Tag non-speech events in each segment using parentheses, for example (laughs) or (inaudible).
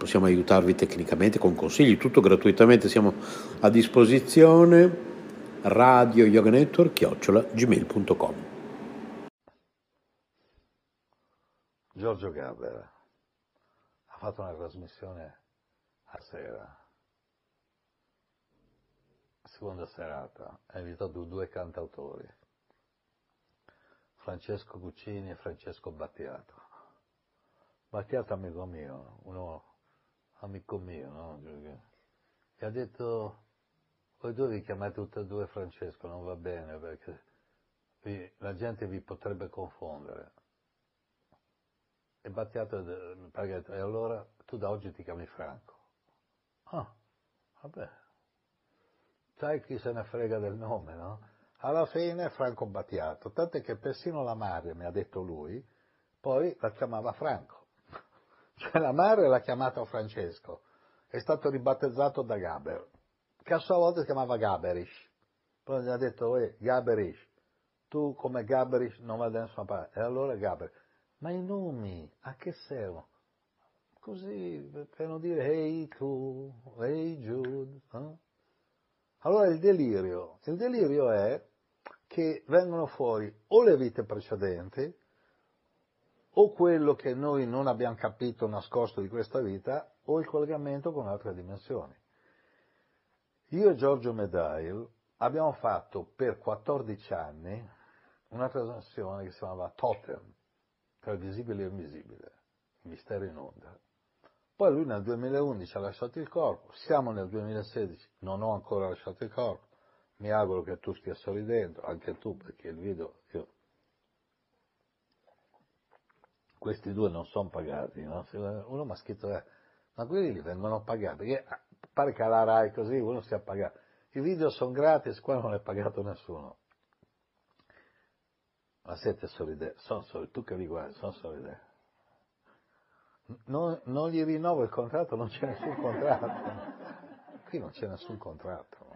possiamo aiutarvi tecnicamente con consigli, tutto gratuitamente, siamo a disposizione. Radio yoga network chiocciola gmail.com Giorgio Gaber ha fatto una trasmissione a sera, seconda serata, ha invitato due cantautori, Francesco Guccini e Francesco Battiato. Battiato amico mio, uno amico mio, no? E ha detto voi due vi chiamate tutte e due Francesco, non va bene perché vi, la gente vi potrebbe confondere. E Battiato e allora tu da oggi ti chiami Franco. Ah, vabbè. Sai chi se ne frega del nome, no? Alla fine Franco Battiato, tant'è che persino la madre, mi ha detto lui, poi la chiamava Franco. Cioè la madre l'ha chiamato Francesco, è stato ribattezzato da Gaber che a sua volta si chiamava Gaberish. Poi gli ha detto, Uè, Gaberish, tu come Gaberish non vai da nessuna parte. E allora Gaberish. Ma i nomi a che servono? Così, per non dire hey tu, hey Jude. Eh? Allora il delirio, il delirio è che vengono fuori o le vite precedenti o quello che noi non abbiamo capito nascosto di questa vita o il collegamento con altre dimensioni. Io e Giorgio Medail abbiamo fatto per 14 anni una trasmissione che si chiamava Totem, tra il visibile e l'invisibile, il mistero in onda. Poi lui nel 2011 ha lasciato il corpo, siamo nel 2016, non ho ancora lasciato il corpo, mi auguro che tu stia sorridendo, anche tu, perché il video io questi due non sono pagati, no? uno mi ha scritto, eh, ma quelli li vengono pagati, perché ah, pare che alla RAI così uno sia pagato. I video sono gratis, qua non è pagato nessuno. Ma siete solidari, sono solidari, tu che li guardi, sono solidari. Non, non, gli rinnovo il contratto, non c'è nessun contratto. (laughs) Qui non c'è nessun contratto.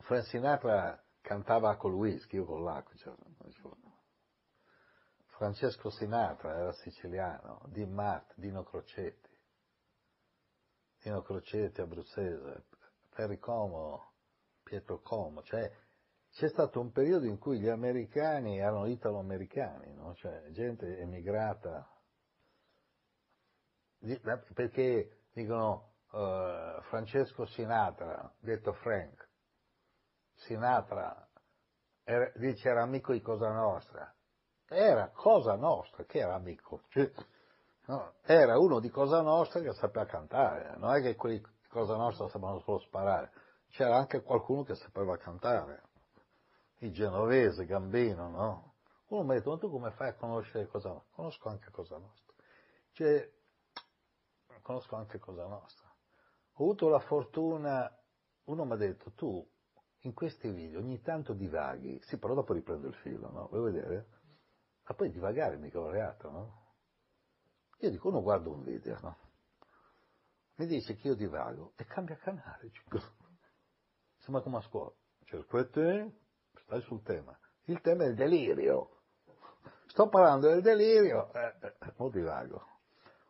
Frank Sinatra cantava col whisky, io con l'acqua. Cioè, Francesco Sinatra era siciliano, Di Mart, Dino Crocetti. Dino Crocetti abruzzese, Perry Como, Pietro Como, cioè c'è stato un periodo in cui gli americani erano italo-americani, no? cioè gente emigrata, perché dicono uh, Francesco Sinatra, detto Frank, Sinatra era, dice era amico di Cosa Nostra, era Cosa Nostra, che era amico, cioè, no? era uno di Cosa Nostra che sapeva cantare, non è che quelli di Cosa Nostra sapevano solo sparare, c'era anche qualcuno che sapeva cantare il genovese, Gambino, no? Uno mi ha detto, ma tu come fai a conoscere Cosa Nostra? Conosco anche Cosa Nostra. Cioè, conosco anche Cosa Nostra. Ho avuto la fortuna, uno mi ha detto, tu in questi video ogni tanto divaghi, sì, però dopo riprendo il filo, no? Vuoi vedere? Ma poi divagare mica un reato, no? Io dico, uno guarda un video, no? Mi dice che io divago e cambia canale. Sembra come a scuola. Cerquete, stai sul tema. Il tema è il delirio. Sto parlando del delirio, eh, eh, molto vago.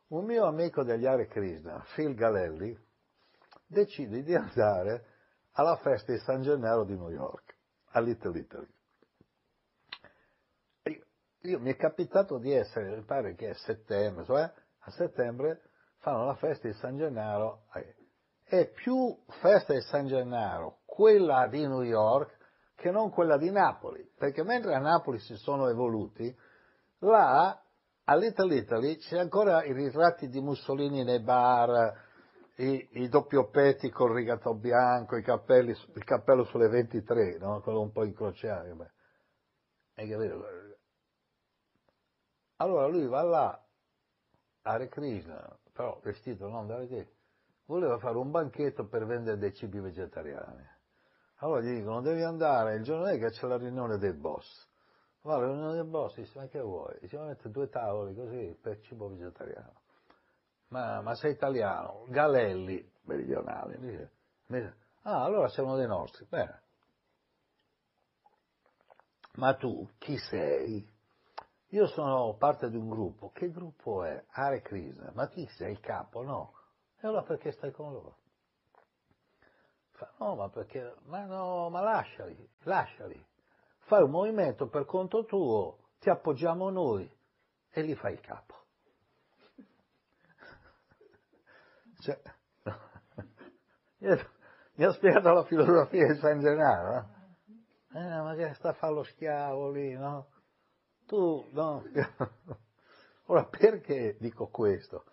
Un mio amico degli Hare Krishna, Phil Galelli, decide di andare alla festa di San Gennaro di New York, a Little Italy. Io, io, mi è capitato di essere, mi pare che è settembre, cioè a settembre fanno la festa di San Gennaro, è più festa di San Gennaro quella di New York che non quella di Napoli, perché mentre a Napoli si sono evoluti, là a Little Italy c'è ancora i ritratti di Mussolini nei bar, i, i doppiopetti col rigato bianco, i capelli, il cappello sulle 23, no? quello un po' incrociato. Allora lui va là, a Krishna, però vestito non da vedere, voleva fare un banchetto per vendere dei cibi vegetariani. Allora gli dicono, devi andare, il giorno che c'è la riunione del boss. Va la riunione del boss, dice, ma che vuoi? Dice, ma mette due tavoli così per cibo vegetariano. Ma, ma sei italiano? Galelli, meridionale. Dice, ah, allora sei uno dei nostri. Bene. Ma tu chi sei? Io sono parte di un gruppo. Che gruppo è? Hare Krishna. Ma chi sei il capo? No. E allora perché stai con loro? Fa, no, ma perché, ma no, ma lasciali, lasciali. Fai un movimento per conto tuo, ti appoggiamo noi e gli fai il capo. Cioè, (laughs) mi ha spiegato la filosofia di San Gennaro, eh? eh, ma che sta a fare lo schiavo lì, no? Tu, no? (laughs) Ora, perché dico questo?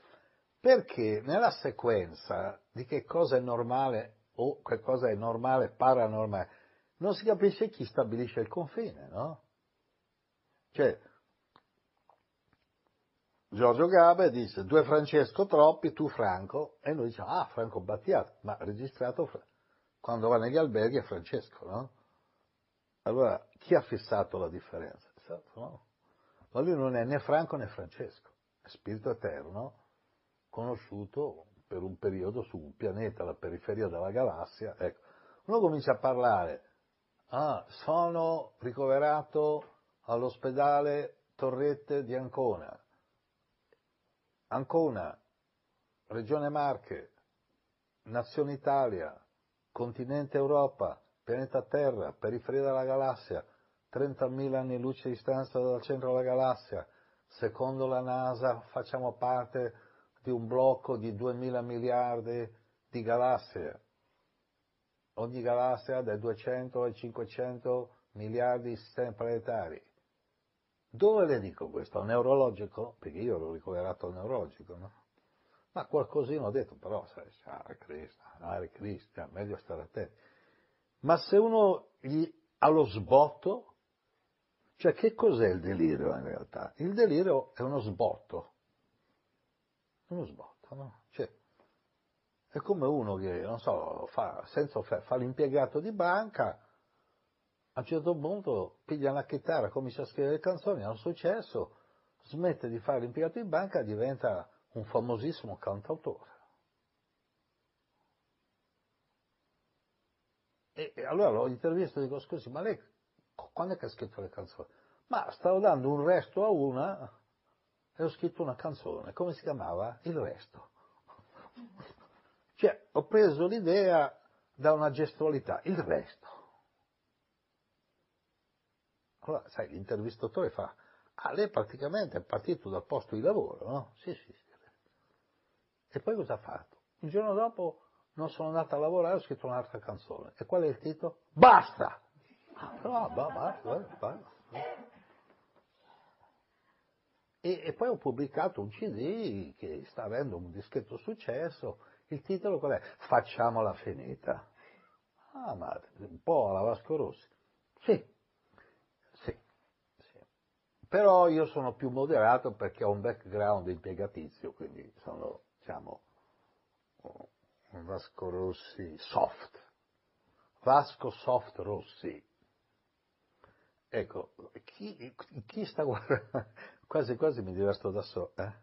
Perché nella sequenza di che cosa è normale o che cosa è normale, paranormale, non si capisce chi stabilisce il confine, no? Cioè, Giorgio Gabe dice due Francesco troppi, tu Franco, e noi diciamo, ah, Franco Battiato, ma registrato quando va negli alberghi è Francesco, no? Allora, chi ha fissato la differenza? Esatto, no? Ma lui non è né Franco né Francesco, è spirito eterno, conosciuto per un periodo su un pianeta alla periferia della galassia, ecco, uno comincia a parlare, ah, sono ricoverato all'ospedale Torrette di Ancona, Ancona, Regione Marche, Nazione Italia, continente Europa, pianeta Terra, periferia della galassia, 30.000 anni luce di distanza dal centro della galassia, secondo la NASA facciamo parte di un blocco di 2000 miliardi di galassie. Ogni galassia dai 200 ai 500 miliardi di sistemi planetari. Dove le dico questo? Al neurologico? Perché io l'ho ricoverato al neurologico, no? Ma qualcosina ho detto, però, sai, Hare Krishna, Hare Krishna, meglio stare attenti. Ma se uno gli, ha lo sbotto, Cioè, che cos'è il delirio in realtà? Il delirio è uno sbotto. Uno sbotto, no? Cioè, è come uno che, non so, fa, senza fa l'impiegato di banca, a un certo punto piglia la chitarra, comincia a scrivere canzoni, ha un successo, smette di fare l'impiegato di banca diventa un famosissimo cantautore. E, e allora l'ho intervistato e dico, scusi, ma lei quando è che ha scritto le canzoni? Ma stavo dando un resto a una e ho scritto una canzone. Come si chiamava? Il resto. (laughs) Cioè, ho preso l'idea da una gestualità, il resto. Allora, sai, l'intervistatore fa, ah, lei praticamente è partito dal posto di lavoro, no? Sì, sì, sì. E poi cosa ha fatto? Il giorno dopo non sono andato a lavorare, ho scritto un'altra canzone. E qual è il titolo? Basta! No, basta, basta. E, e, poi ho pubblicato un CD che sta avendo un discreto successo. Il titolo qual è? Facciamo la finita. Ah, ma un po' alla Vasco Rossi. Sì. Però io sono più moderato perché ho un background impiegatizio, quindi sono, diciamo, un Vasco Rossi soft. Vasco Soft Rossi. Ecco, chi, chi sta guardando, (laughs) quasi quasi mi diverto da solo, eh?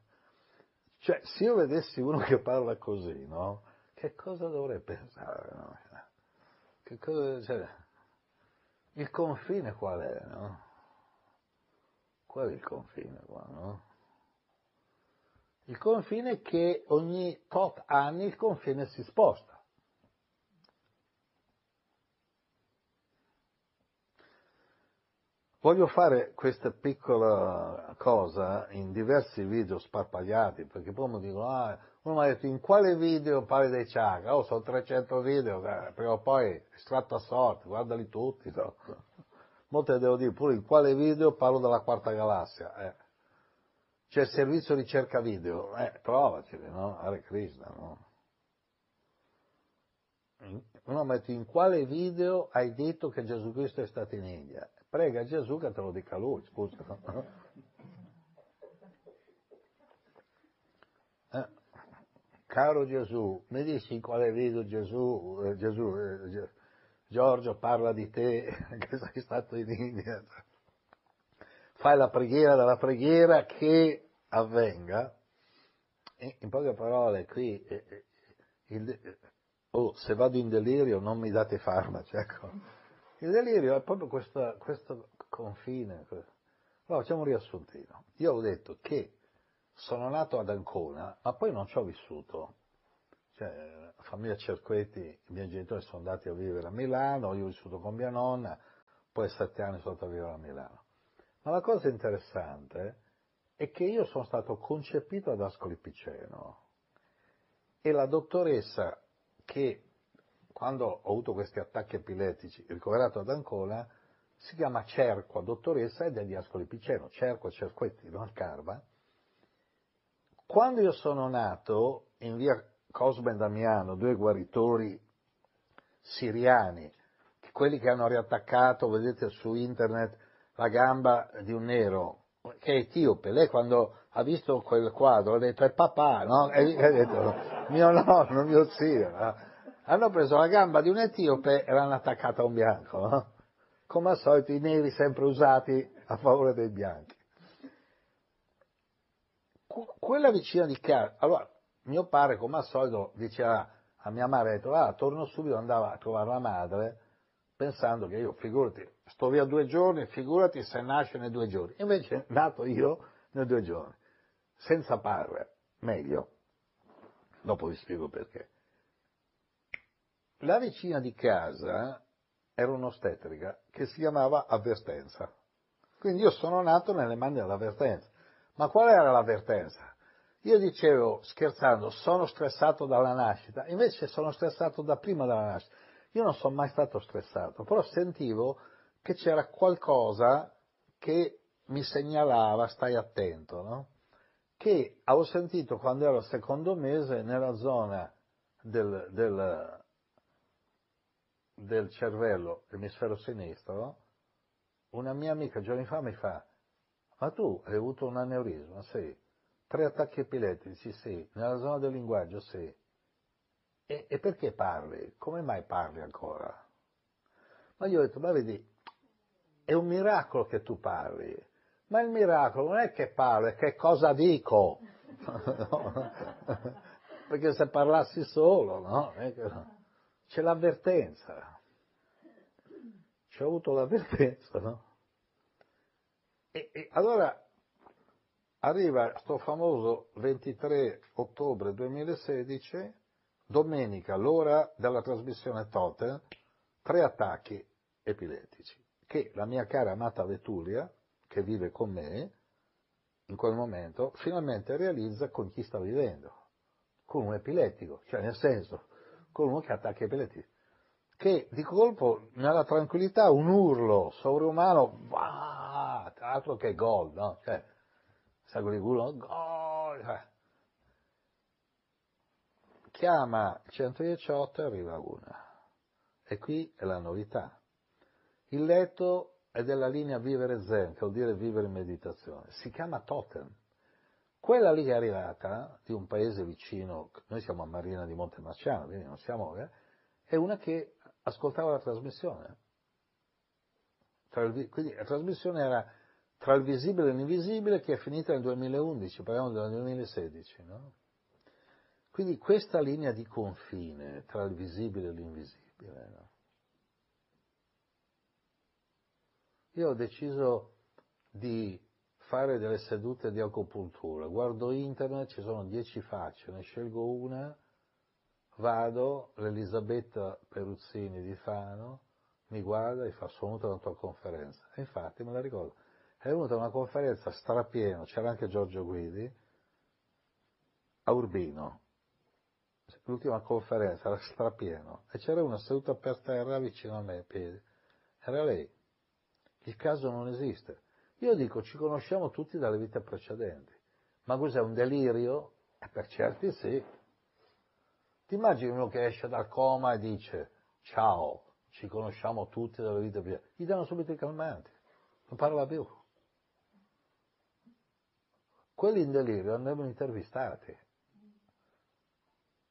Cioè, se io vedessi uno che parla così, no? Che cosa dovrei pensare, no? Che cosa, cioè, il confine qual è, no? Qual è il confine qua, no? Il confine è che ogni tot anni il confine si sposta. Voglio fare questa piccola cosa in diversi video sparpagliati, perché poi mi dicono, ah, uno mi ha detto, in quale video parli dei chakra? Oh, sono 300 video, eh, prima o poi estratto a sorte, guardali tutti. No? Molte devo dire, pure in quale video parlo della quarta galassia? Eh. C'è il servizio ricerca video, eh, provaceli, no? Hare Krishna, no? Uno mette in quale video hai detto che Gesù Cristo è stato in India? Prega Gesù che te lo dica lui, scusa. (laughs) Eh? Caro Gesù, mi dici in quale video Gesù, eh, Gesù eh, Giorgio parla di te (laughs) che sei stato in India? Fai la preghiera della preghiera che avvenga. In poche parole, qui, eh, eh, il, oh, se vado in delirio non mi date farmaci, (laughs) ecco. Il delirio è proprio questo, questo confine. Allora, facciamo un riassuntino. Io ho detto che sono nato ad Ancona, ma poi non ci ho vissuto. Cioè, famiglia Cerquetti, i miei genitori sono andati a vivere a Milano, io ho vissuto con mia nonna, poi a sette anni sono andato a vivere a Milano. Ma la cosa interessante è che io sono stato concepito ad Ascoli Piceno e la dottoressa che quando ho avuto questi attacchi epilettici, ricoverato ad Ancona, si chiama Cerqua, dottoressa, ed è di Ascoli Piceno, Cerqua, Cerquetti, no? Carva. Quando io sono nato, in via Cosme Damiano, due guaritori siriani, quelli che hanno riattaccato, vedete su internet, la gamba di un nero, che è etiope, lei quando ha visto quel quadro ha detto è papà, no? E ha detto mio nonno, mio zio. No? hanno preso la gamba di un etiope e l'hanno attaccata a un bianco, no? come al solito i neri sempre usati a favore dei bianchi. Quella vicina di casa, allora mio padre come al solito diceva a mia madre, ah, torno subito, andava a trovare la madre pensando che io, figurati, sto via due giorni, figurati se nasce nei due giorni. Invece nato io nei due giorni, senza padre, meglio. Dopo vi spiego perché. La vicina di casa era un'ostetrica che si chiamava Avvertenza. Quindi io sono nato nelle mani dell'avvertenza. Ma qual era l'avvertenza? Io dicevo, scherzando, sono stressato dalla nascita, invece sono stressato da prima della nascita. Io non sono mai stato stressato, però sentivo che c'era qualcosa che mi segnalava, stai attento, no? Che avevo sentito quando ero al secondo mese nella zona del, del del cervello, emisfero sinistro, una mia amica giorni fa mi fa, ma tu hai avuto un aneurisma? Sì. Tre attacchi epilettici? Sì. Nella zona del linguaggio? Sì. E, e perché parli? Come mai parli ancora? Ma io ho detto, ma vedi, è un miracolo che tu parli. Ma il miracolo non è che parlo, è che cosa dico. (laughs) (laughs) Perché se parlassi solo, no? C'è l'avvertenza. C'è avuto l'avvertenza, no? E, e allora arriva questo famoso 23 ottobre 2016, domenica, l'ora della trasmissione Totem, tre attacchi epilettici, che la mia cara amata Vetulia, che vive con me, in quel momento, finalmente realizza con chi sta vivendo, con un epilettico, cioè nel senso, con uno che attacca epilettici, che di colpo, nella tranquillità, un urlo sovrumano, bah, tra l'altro che gol, no? Cioè, sai quelli gol, eh. chiama 118 e arriva una. E qui è la novità. Il letto è della linea vivere zen, che vuol dire vivere in meditazione. Si chiama totem. Quella lì che è arrivata, di un paese vicino, noi siamo a Marina di Montemarciano, quindi non siamo, eh, è una che ascoltava la trasmissione. Quindi la trasmissione era tra il visibile e l'invisibile che è finita nel 2011, parliamo del 2016, no? Quindi questa linea di confine tra il visibile e l'invisibile, no? Io ho deciso di fare delle sedute di acupuntura, guardo internet, ci sono dieci facce, ne scelgo una, vado, l'Elisabetta Peruzzini di Fano mi guarda e fa, sono venuta alla tua conferenza. E infatti me la ricordo, è venuta una conferenza strapieno, c'era anche Giorgio Guidi, a Urbino, l'ultima conferenza era strapieno, e c'era una seduta per terra vicino a me, piedi, era lei il caso non esiste. Io dico, ci conosciamo tutti dalle vite precedenti. Ma cos'è un delirio? E per certi sì. Ti immagini uno che esce dal coma e dice, ciao, ci conosciamo tutti dalle vite precedenti. Gli danno subito i calmanti. Non parla più. Quelli in delirio andavano intervistati.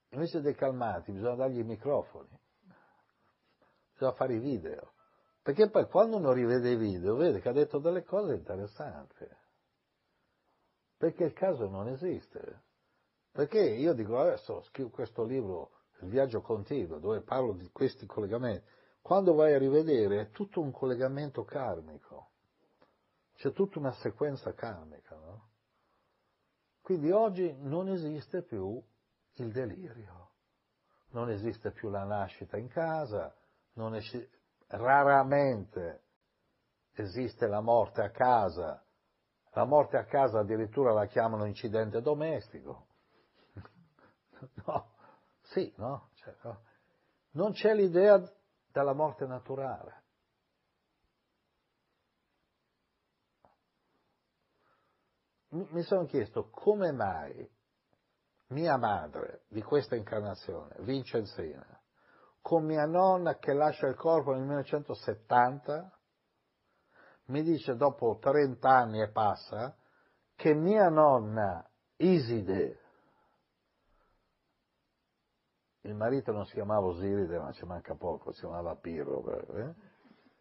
Invece dei calmati bisogna dargli i microfoni. Bisogna fare i video. Perché poi quando uno rivede i video vede che ha detto delle cose interessanti. Perché il caso non esiste. Perché io dico adesso scrivo questo libro, Il viaggio continuo, dove parlo di questi collegamenti. Quando vai a rivedere è tutto un collegamento karmico. C'è tutta una sequenza karmica, no? Quindi oggi non esiste più il delirio, non esiste più la nascita in casa, esiste raramente esiste la morte a casa, la morte a casa addirittura la chiamano incidente domestico. (laughs) No, sì, no, cioè, no. Non c'è l'idea della morte naturale. Mi sono chiesto come mai mia madre di questa incarnazione, Vincenzina, con mia nonna che lascia il corpo nel 1970, mi dice dopo 30 anni e passa, che mia nonna Iside, il marito non si chiamava Osiride, ma ci manca poco, si chiamava Pirro, eh?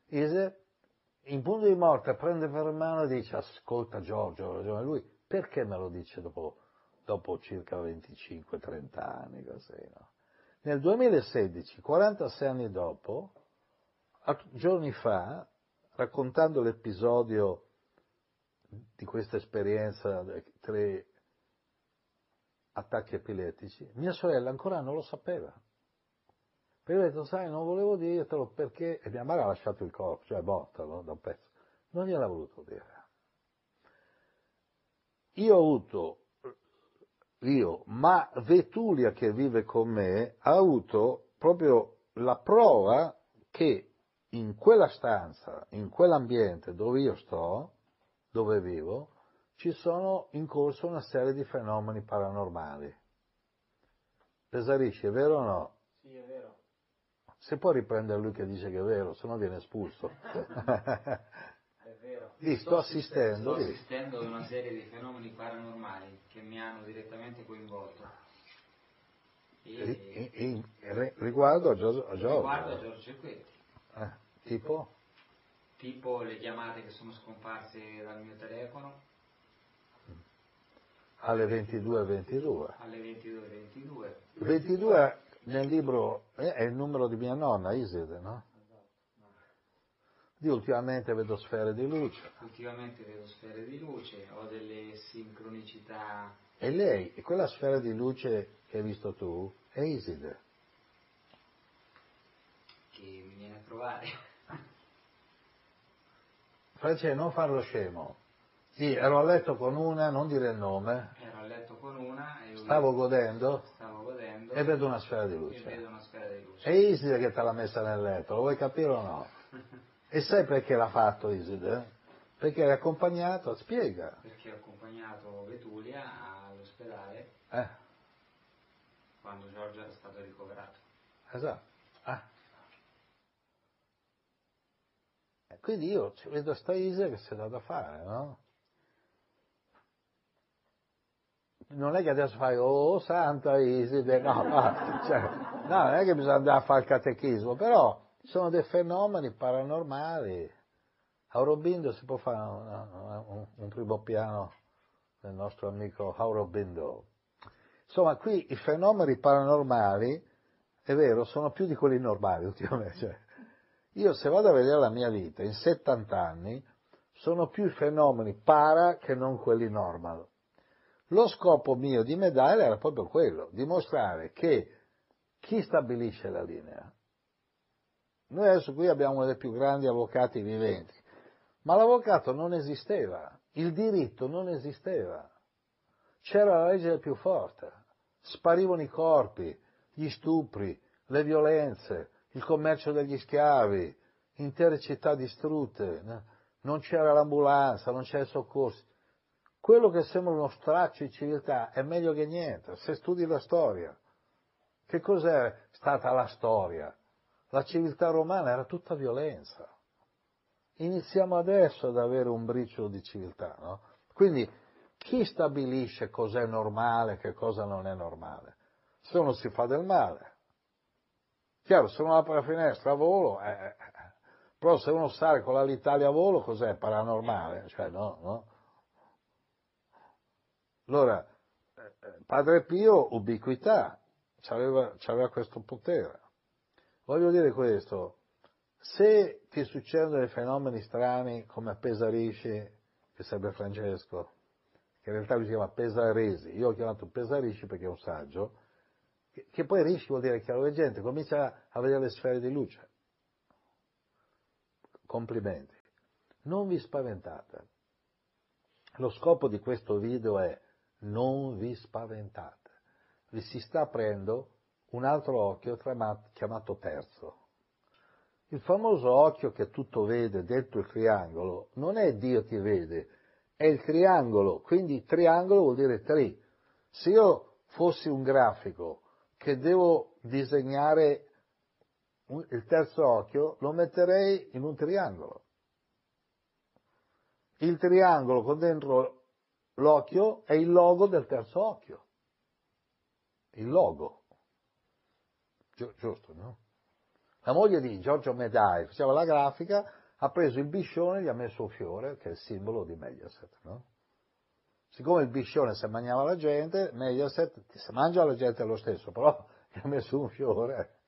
Iside, in punto di morte prende per mano e dice ascolta Giorgio, ragione lui, perché me lo dice dopo, dopo circa 25-30 anni così, no? Nel 2016, 46 anni dopo, giorni fa, raccontando l'episodio di questa esperienza, tre attacchi epilettici, mia sorella ancora non lo sapeva. Perché ho detto, sai, non volevo dirtelo perché, e mia madre ha lasciato il corpo, cioè morta no? da un pezzo. Non gliel'ha voluto dire. Io ho avuto io, ma Vetulia che vive con me ha avuto proprio la prova che in quella stanza, in quell'ambiente dove io sto, dove vivo, ci sono in corso una serie di fenomeni paranormali. Pesarisci, è vero o no? Sì, è. Se può riprendere lui che dice che è vero, se no viene espulso. (laughs) vero. Lì sto assistendo. Sto assistendo a una serie di fenomeni paranormali che mi hanno direttamente coinvolto. E In- in- in- riguardo a Giorgio. riguardo a Giorgio Cequetti, Eh, tipo? tipo le chiamate che sono scomparse dal mio telefono alle 22.22. alle 22.22. 22 nel libro eh, è il numero di mia nonna Iside, no? Io ultimamente vedo sfere di luce. Ultimamente vedo sfere di luce, ho delle sincronicità E lei, quella sfera di luce che hai visto tu, è Iside. che mi viene a trovare. Francesco, non farlo scemo. Sì, ero a letto con una, non dire il nome, Ero a letto con una e stavo godendo stavo godendo e vedo una sfera di e luce. vedo una sfera di luce. È Iside che te l'ha messa nel letto, lo vuoi capire o no? (laughs) E sai perché l'ha fatto Iside? Perché era accompagnato, spiega. Perché ho accompagnato Betulia all'ospedale Eh, quando Giorgio era stato ricoverato. esatto. Ah. E Quindi io ci vedo sta Iside che si dà da fare, no? Non è che adesso fai, oh santa Iside, no, (laughs) cioè, no, non è che bisogna andare a fare il catechismo, però sono dei fenomeni paranormali. Aurobindo si può fare un, un- un primo piano del nostro amico Aurobindo. Insomma, qui i fenomeni paranormali, è vero, sono più di quelli normali ultimamente. Cioè, io se vado a vedere la mia vita, in 70 anni, sono più i fenomeni para che non quelli normal. Lo scopo mio di medaglia era proprio quello, dimostrare che chi stabilisce la linea? Noi adesso qui abbiamo uno dei più grandi avvocati viventi, ma l'avvocato non esisteva, il diritto non esisteva. C'era la legge più forte, sparivano i corpi, gli stupri, le violenze, il commercio degli schiavi, intere città distrutte, no? non c'era l'ambulanza, non c'era il soccorso. Quello che sembra uno straccio di civiltà è meglio che niente, se studi la storia. Che cos'è stata la storia? La civiltà romana era tutta violenza. Iniziamo adesso ad avere un briciolo di civiltà, no? Quindi chi stabilisce cos'è normale che cosa non è normale? Se uno si fa del male. Chiaro, se uno apre la finestra a volo, eh, eh, però se uno sale con l'Alitalia a volo, cos'è? Paranormale? Cioè, no, no? Allora, eh, Padre Pio, ubiquità, c'aveva, c'aveva questo potere. Voglio dire questo, se ti succedono dei fenomeni strani come a Pesarisci, che sarebbe Francesco, che in realtà lui si chiama Pesaresi, io ho chiamato Pesarisci perché è un saggio, che, che poi Risci vuol dire chiaroveggente, comincia a vedere le sfere di luce. Complimenti. Non vi spaventate. Lo scopo di questo video è non vi spaventate. Vi si sta aprendo un altro occhio chiamato, terzo. Il famoso occhio che tutto vede dentro il triangolo non è Dio ti vede, è il triangolo, quindi triangolo vuol dire tri. Se io fossi un grafico che devo disegnare il terzo occhio, lo metterei in un triangolo. Il triangolo con dentro l'occhio è il logo del terzo occhio. Il logo. Giu- giusto, no? La moglie di Giorgio Medai faceva la grafica, ha preso il biscione e gli ha messo un fiore, che è il simbolo di Mediaset, no? Siccome il biscione si mangiava la gente, Mediaset si mangia la gente lo stesso, però gli ha messo un fiore,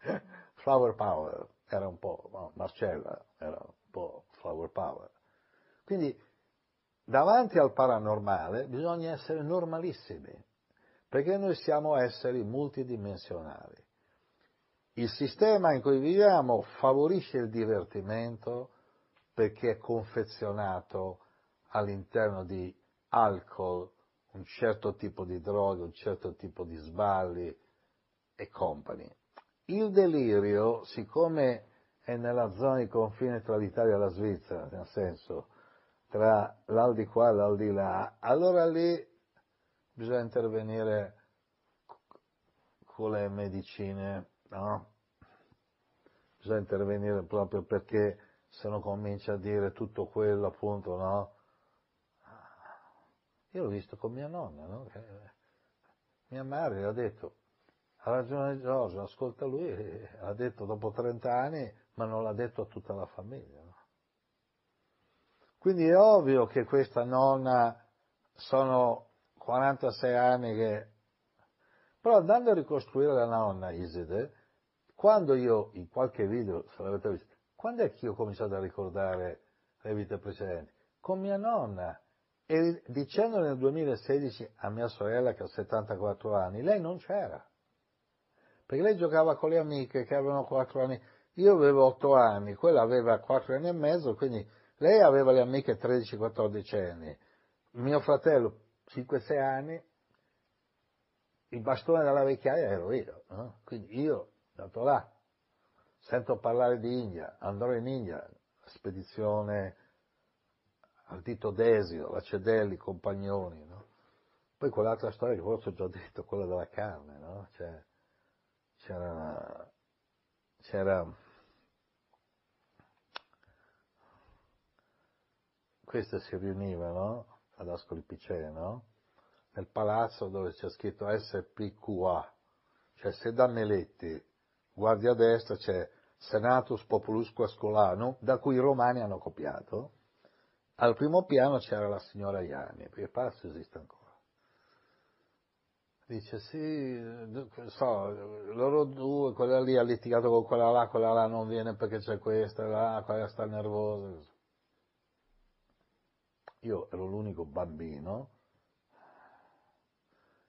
flower power, era un po', no, Marcella era un po' flower power. Quindi davanti al paranormale bisogna essere normalissimi, perché noi siamo esseri multidimensionali. Il sistema in cui viviamo favorisce il divertimento perché è confezionato all'interno di alcol, un certo tipo di droghe, un certo tipo di sballi e compagni. Il delirio, siccome è nella zona di confine tra l'Italia e la Svizzera, nel senso tra l'aldi qua e l'aldi là, allora lì bisogna intervenire con le medicine, no? Bisogna intervenire proprio perché se non comincia a dire tutto quello appunto, no? Io l'ho visto con mia nonna, no? Che mia madre ha detto, ha ragione Giorgio, ascolta lui, ha detto dopo 30 anni, ma non l'ha detto a tutta la famiglia. Quindi è ovvio che questa nonna sono 46 anni che... Però andando a ricostruire la nonna Iside, quando io, in qualche video, se l'avete visto, quando è che io ho cominciato a ricordare le vite precedenti? Con mia nonna. E dicendo nel 2016 a mia sorella che ha 74 anni, lei non c'era. Perché lei giocava con le amiche che avevano 4 anni. Io avevo 8 anni, quella aveva 4 anni e mezzo, quindi lei aveva le amiche 13-14 anni. Mio fratello 5-6 anni, il bastone della vecchiaia ero io. No? Quindi io, dato là, sento parlare di India, andrò in India, spedizione al Tito Desio, la Cedelli, Compagnoni, no? Poi quell'altra storia che forse ho già detto, quella della carne, no? Cioè, c'era, c'era, queste si riunivano ad Ascoli Piceno, nel palazzo dove c'è scritto SPQA, cioè se danno eletti, guardi a destra c'è Senatus Populusque Ascolanum, da cui i romani hanno copiato, al primo piano c'era la signora Iani, perché il palazzo esiste ancora. Dice sì, so, loro due, quella lì ha litigato con quella là, quella là non viene perché c'è questa, là, quella sta nervosa. Io ero l'unico bambino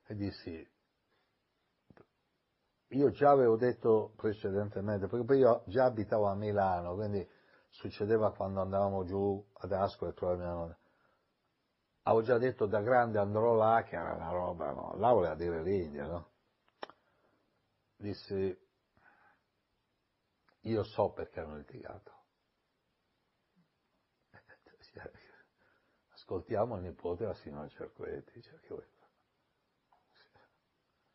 e dissi, io già avevo detto precedentemente, perché poi io già abitavo a Milano, quindi succedeva quando andavamo giù ad Ascoli a trovare mia nonna. Avevo già detto da grande andrò là, che era una roba, no? Là voleva dire l'India, no? Dissi, io so perché hanno litigato. Ascoltiamo il nipote della signora Cerquetti, cioè che vuoi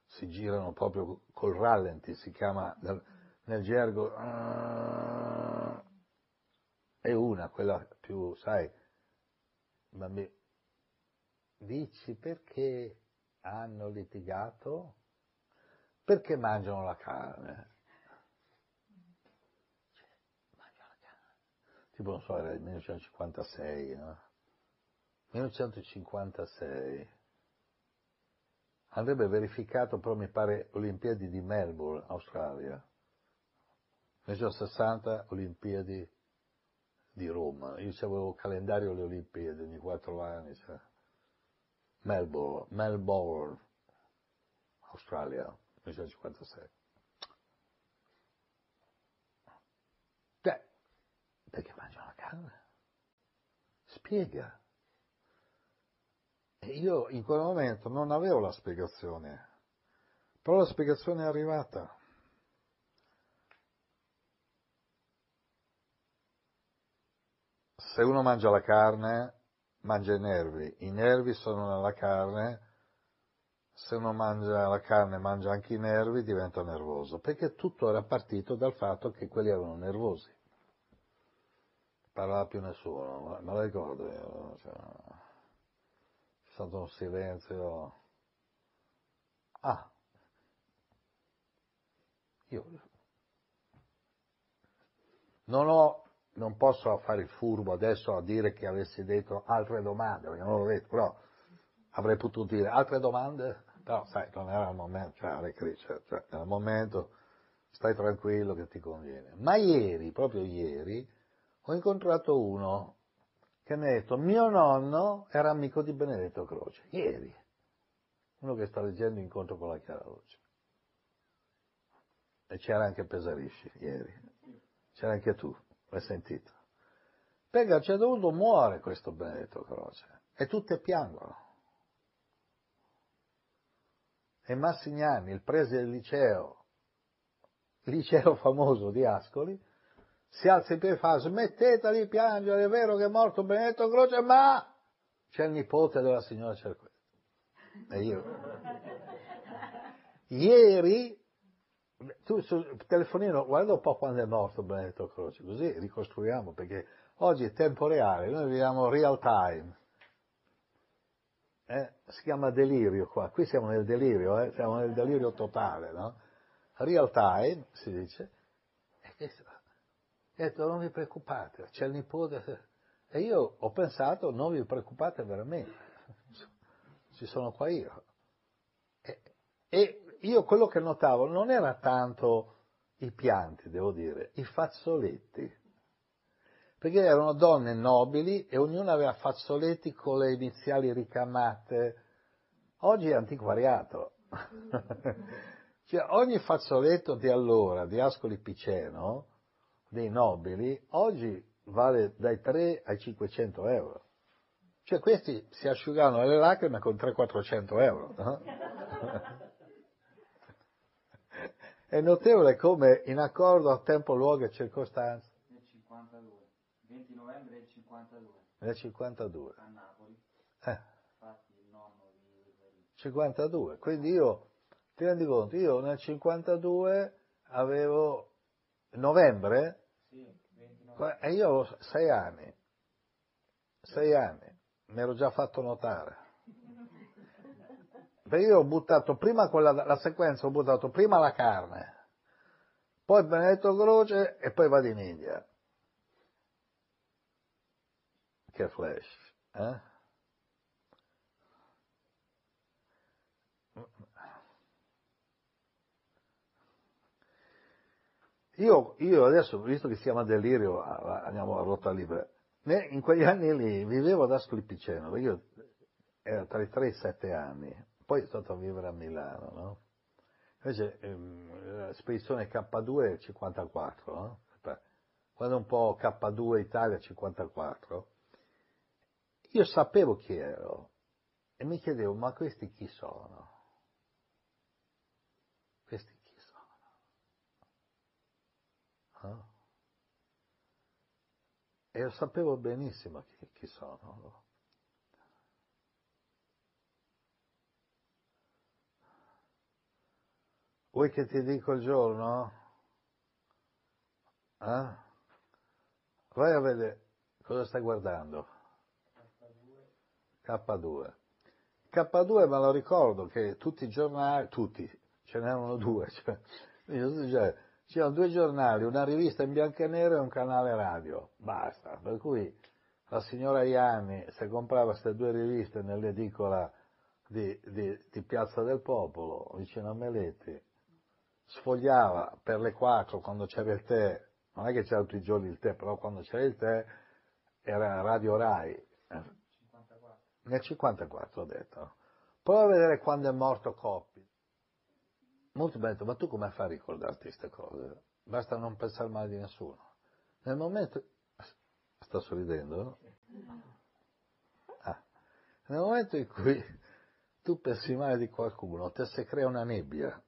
si girano proprio col rallenti, si chiama nel, nel gergo, è una, quella più, sai, bambini, dici perché hanno litigato? Perché mangiano la carne? Cioè, mangiano la carne. Tipo, non so, era il 1956, no? 1956 andrebbe verificato però mi pare Olimpiadi di Melbourne, Australia. 1960 Olimpiadi di Roma. Io avevo calendario alle Olimpiadi ogni quattro anni. Cioè. Melbourne, Melbourne, Australia, 1956. Beh, perché mangiano la carne? Spiega. Io in quel momento non avevo la spiegazione, però la spiegazione è arrivata. Se uno mangia la carne, mangia i nervi, i nervi sono nella carne, se uno mangia la carne mangia anche i nervi, diventa nervoso, perché tutto era partito dal fatto che quelli erano nervosi. Parlava più nessuno, me lo ricordo io. Cioè stato un silenzio. Ah, io non ho, non posso fare il furbo adesso a dire che avessi detto altre domande, perché non l'ho detto, però avrei potuto dire altre domande, però sai, non era il momento, cioè, cioè, cioè il momento, stai tranquillo che ti conviene. Ma ieri, proprio ieri, ho incontrato uno che mi ha detto mio nonno era amico di Benedetto Croce, ieri, uno che sta leggendo Incontro con la Chiara Luce. E c'era anche Pesarisci ieri, c'era anche tu, l'hai sentito. Perché a un certo muore questo Benedetto Croce e tutte piangono. E Massignani, il prese del liceo, liceo (laughs) famoso di Ascoli, si alza in piedi e fa smettete di piangere, è vero che è morto Benedetto Croce, ma c'è il nipote della signora Cerquetti. E io. Ieri tu sul telefonino guarda un po' quando è morto Benedetto Croce, così ricostruiamo, perché oggi è tempo reale, noi viviamo real time. Eh? Si chiama delirio qua, qui siamo nel delirio, eh? siamo nel delirio totale, no? Real time, si dice, e ha detto non vi preoccupate, c'è il nipote, e io ho pensato non vi preoccupate veramente, ci sono qua io. E, e io quello che notavo non era tanto i pianti, devo dire, i fazzoletti. Perché erano donne nobili e ognuna aveva fazzoletti con le iniziali ricamate. Oggi è antiquariato. (laughs) cioè, ogni fazzoletto di allora, di Ascoli Piceno, dei nobili, oggi vale dai 3 ai 500 euro. Cioè questi si asciugano le lacrime con 300-400 euro. No? (laughs) È notevole come in accordo a tempo, luogo e circostanze. Nel 52, 20 novembre del 52. Nel 52. A Napoli. Eh. Infatti il nonno di 52. Quindi io, ti rendi conto, io nel 52 avevo novembre Sì, 20 novembre. e io avevo sei anni. Sei anni. Mi ero già fatto notare. (laughs) Perché io ho buttato prima quella, la sequenza, ho buttato prima la carne, poi Benedetto Croce e poi vado in India. Che flash, eh? Io, io adesso, visto che siamo a delirio, andiamo a rotta libera, in quegli anni lì vivevo ad Ascoli Piceno, io ero tra i 3 e i 7 anni, poi sono stato a vivere a Milano, no? Invece ehm, spedizione K2 è 54, no? Quando un po' K2 Italia 54, io sapevo chi ero e mi chiedevo, ma questi chi sono? Questi chi sono? No? E io sapevo benissimo chi, chi sono. Vuoi che ti dico il giorno? Eh? Vai a vedere cosa stai guardando. K2. K2 me lo ricordo che tutti i giornali, tutti, ce n'erano due, (laughs) cioè, cioè, c'erano due giornali, una rivista in bianco e nero e un canale radio, basta. Per cui la signora Ianni, se comprava queste due riviste nell'edicola di, di, di Piazza del Popolo, vicino a Meletti, sfogliava per le 4 quando c'era il tè, non è che c'era tutti i giorni il tè, però quando c'era il tè era Radio Rai. 54. Nel 54 ho detto. Prova a vedere quando è morto Coppi. Molto bello, ma tu come fai a ricordarti queste cose? Basta non pensare male di nessuno. Nel momento... Sta sorridendo? Ah. Nel momento in cui tu pensi male di qualcuno, te si crea una nebbia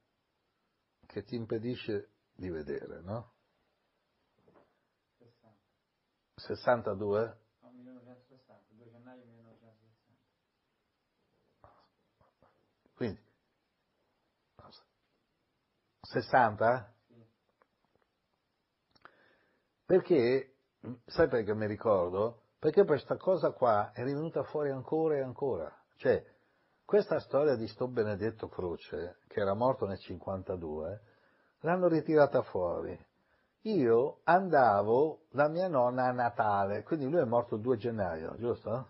che ti impedisce di vedere, no? 60. 62? No, 1960, 2 gennaio 1960. Quindi 60? Sì. Perché, sai perché mi ricordo? Perché questa cosa qua è rivenuta fuori ancora e ancora. Cioè, questa storia di sto Benedetto Croce, che era morto nel 52, l'hanno ritirata fuori. Io andavo da mia nonna a Natale, quindi lui è morto il 2 gennaio, giusto?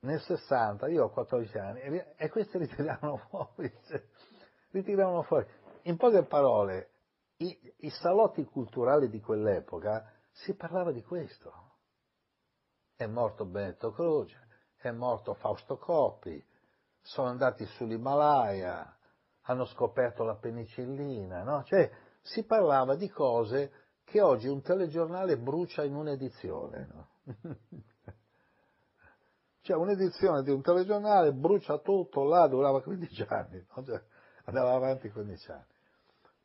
Nel 60, io ho 14 anni, e, e questi (laughs) ritiravano fuori, cioè, ritiravano fuori. In poche parole, i, i salotti culturali di quell'epoca si parlava di questo. È morto Benedetto Croce, è morto Fausto Coppi, sono andati sull'Himalaya, hanno scoperto la penicillina, no? Cioè, si parlava di cose che oggi un telegiornale brucia in un'edizione, no? (laughs) cioè, un'edizione di un telegiornale brucia tutto, là durava 15 anni, no? cioè, andava avanti 15 anni.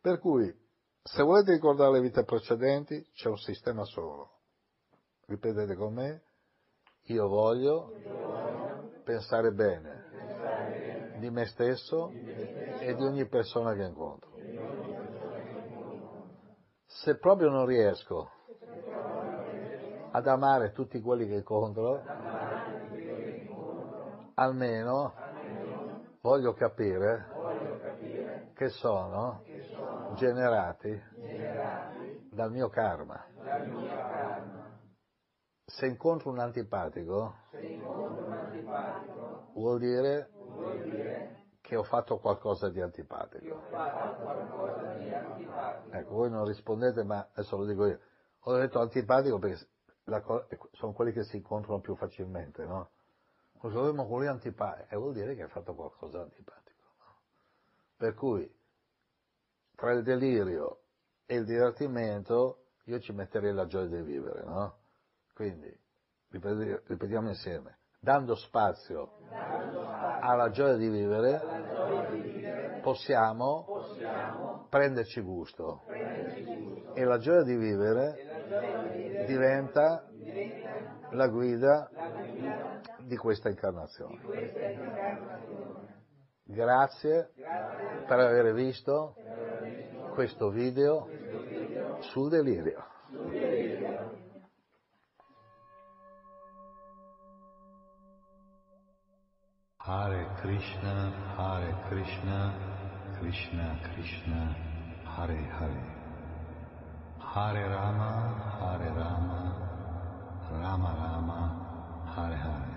Per cui, se volete ricordare le vite precedenti, c'è un sistema solo. Ripetete con me, io voglio, pensare bene, di me stesso e di ogni persona che incontro. Se proprio non riesco ad amare tutti quelli che incontro, almeno voglio capire che sono generati dal mio karma. Se incontro un antipatico, vuol dire che ho fatto qualcosa di antipatico. Ecco, voi non rispondete, ma adesso lo dico io. Ho detto antipatico perché sono quelli che si incontrano più facilmente, no? Cosa avevamo con lui antipatico? E vuol dire che hai fatto qualcosa di antipatico. Per cui, tra il delirio e il divertimento, io ci metterei la gioia di vivere, no? Quindi, ripetiamo insieme, dando spazio alla gioia di vivere, possiamo prenderci gusto. E la gioia di vivere diventa la guida di questa incarnazione. Grazie per aver visto questo video sul delirio. Hare Krishna, Hare Krishna, Krishna Krishna, Hare Hare. Hare Rama, Hare Rama, Rama Rama, Hare Hare.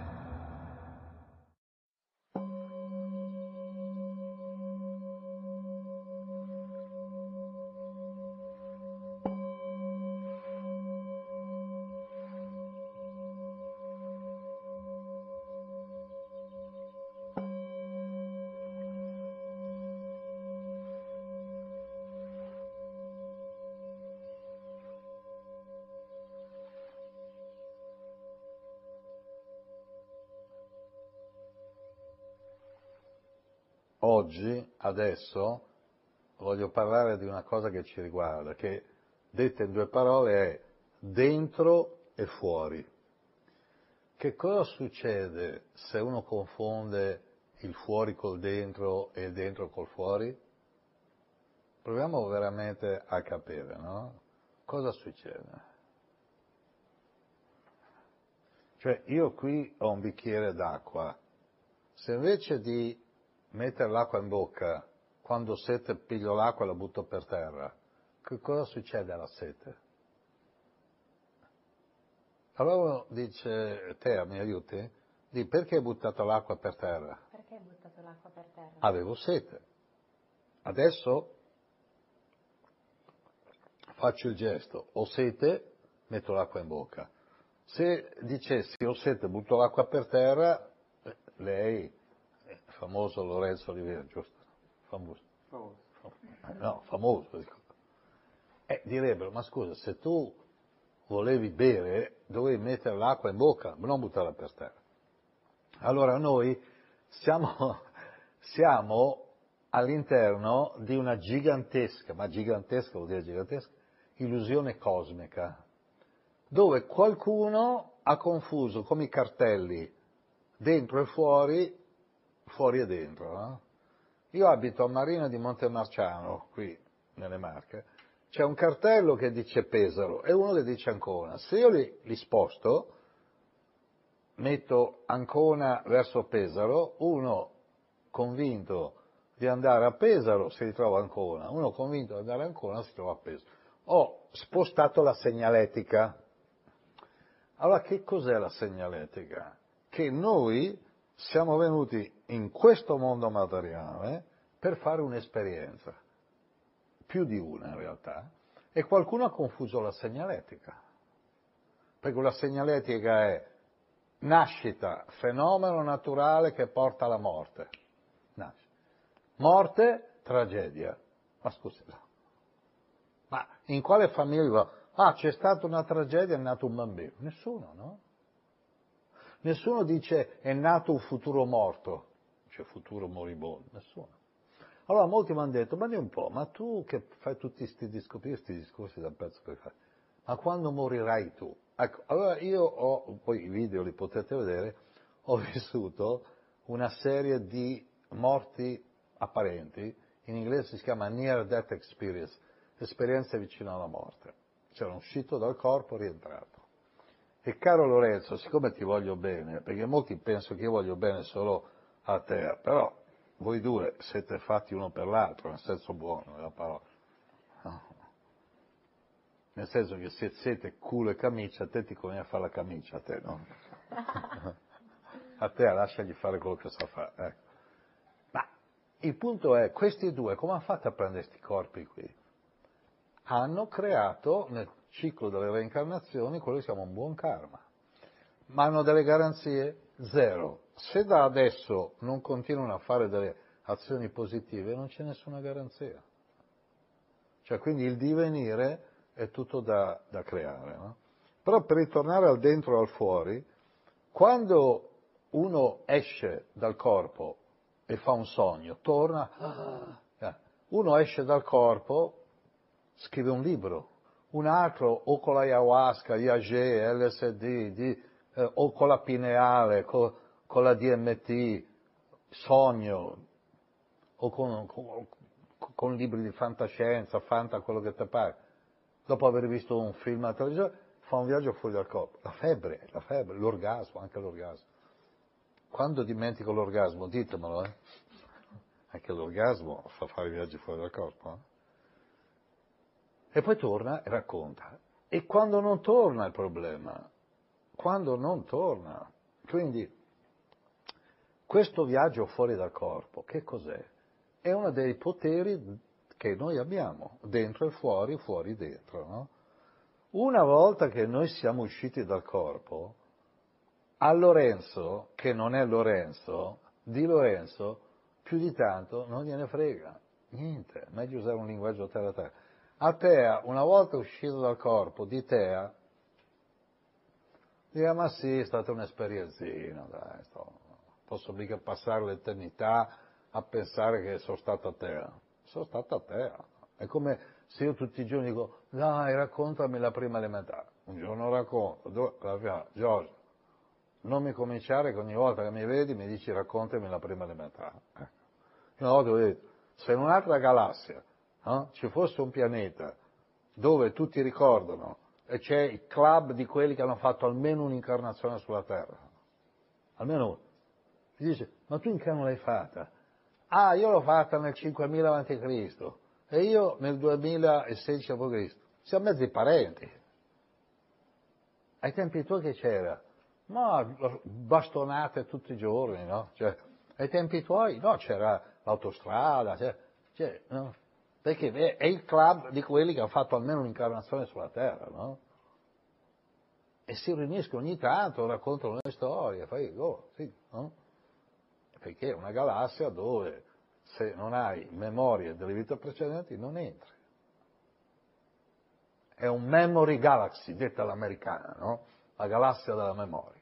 parlare di una cosa che ci riguarda, che detta in due parole è dentro e fuori. Che cosa succede se uno confonde il fuori col dentro e il dentro col fuori? Proviamo veramente a capire, no? Cosa succede? Cioè, io qui ho un bicchiere d'acqua, se invece di mettere l'acqua in bocca, quando sete piglio l'acqua e la butto per terra, che cosa succede alla sete? Allora dice, te mi aiuti? Di perché hai buttato l'acqua per terra? Perché hai buttato l'acqua per terra? Avevo sete. Adesso faccio il gesto, ho sete, metto l'acqua in bocca. Se dicessi ho sete, butto l'acqua per terra, eh, lei famoso Lorenzo Olivieri, giusto? Famoso. Famoso. No, famoso. Eh, direbbero, ma scusa, se tu volevi bere, dovevi mettere l'acqua in bocca, non buttarla per terra. Allora noi siamo, (laughs) siamo all'interno di una gigantesca, ma gigantesca vuol dire gigantesca, illusione cosmica, dove qualcuno ha confuso come i cartelli dentro e fuori fuori e dentro. No? Io abito a Marina di Montemarciano, qui nelle Marche, c'è un cartello che dice Pesaro e uno che dice Ancona. Se io li, li sposto, metto Ancona verso Pesaro, uno convinto di andare a Pesaro si ritrova Ancona, uno convinto di andare a Ancona si trova a Pesaro. Ho spostato la segnaletica. Allora che cos'è la segnaletica? Che noi siamo venuti in questo mondo materiale per fare un'esperienza, più di una in realtà, e qualcuno ha confuso la segnaletica, perché la segnaletica è nascita, fenomeno naturale che porta alla morte. Nascita. Morte, tragedia. Ma scusi, ma in quale famiglia? Ah, c'è stata una tragedia, è nato un bambino. Nessuno, no? Nessuno dice è nato un futuro morto, cioè futuro moribondo, nessuno. Allora molti mi hanno detto, ma di un po', ma tu che fai tutti questi discorsi, questi discorsi da pezzo per fare, ma quando morirai tu? Ecco, allora io ho, poi i video li potete vedere, ho vissuto una serie di morti apparenti, in inglese si chiama Near Death Experience, esperienze vicino alla morte. C'era uscito dal corpo, rientrato. E caro Lorenzo, siccome ti voglio bene, perché molti pensano che io voglio bene solo a te, però voi due siete fatti uno per l'altro, nel senso buono della parola. No. Nel senso che se siete culo e camicia, a te ti conviene fare la camicia, a te no? (laughs) a te lasciagli fare quello che sa fare. Ecco. Ma il punto è, questi due come hanno fatto a prendere questi corpi qui? Hanno creato nel ciclo delle reincarnazioni quello che si chiama un buon karma. Ma hanno delle garanzie? Zero. Se da adesso non continuano a fare delle azioni positive, non c'è nessuna garanzia. Cioè, quindi il divenire è tutto da, da creare. No? Però per ritornare al dentro e al fuori, quando uno esce dal corpo e fa un sogno, torna, eh, uno esce dal corpo, scrive un libro, un altro o con la ayahuasca, IAG, LSD, di, eh, o con la pineale, con, con la DMT, sogno, o con, con, con, libri di fantascienza, fanta quello che ti pare, dopo aver visto un film a televisione, fa un viaggio fuori dal corpo. La febbre, la febbre, l'orgasmo, anche l'orgasmo. Quando dimentico l'orgasmo, ditemelo, eh? Anche l'orgasmo fa fare viaggi fuori dal corpo. Eh? E poi torna e racconta. E quando non torna il problema? Quando non torna. Quindi, questo viaggio fuori dal corpo, che cos'è? È uno dei poteri che noi abbiamo, dentro e fuori, fuori dentro. No? Una volta che noi siamo usciti dal corpo, a Lorenzo, che non è Lorenzo, di Lorenzo, più di tanto non gliene frega. Niente, meglio usare un linguaggio terra terra. A Tea, una volta uscito dal corpo di Tea, dirà ma sì, è stata un'esperienzina, dai, sto, posso mica passare l'eternità a pensare che sono stato a Tea. Sono stato a Tea. È come se io tutti i giorni dico, dai, raccontami la prima elementare. Un giorno racconto, due, Giorgio, non mi cominciare che ogni volta che mi vedi mi dici raccontami la prima elementare. Eh. Una volta ho detto, se in un'altra galassia no, ci fosse un pianeta dove tutti ricordano e c'è il club di quelli che hanno fatto almeno un'incarnazione sulla Terra, almeno uno, ti dice, ma tu in che anno l'hai fatta? Ah, io l'ho fatta nel 5000 a.C. e io nel 2016 a.C. Siamo mezzi parenti. Ai tempi tuoi che c'era? Ma bastonate tutti i giorni, no? Cioè, ai tempi tuoi, no, c'era l'autostrada, cioè, cioè, no? Perché è il club di quelli che hanno fatto almeno un'incarnazione sulla Terra, no? E si riuniscono ogni tanto, raccontano le storie, fai, oh, sì, no? Perché è una galassia dove se non hai memorie delle vite precedenti non entri. È un memory galaxy, detta all'americana, no? La galassia della memoria.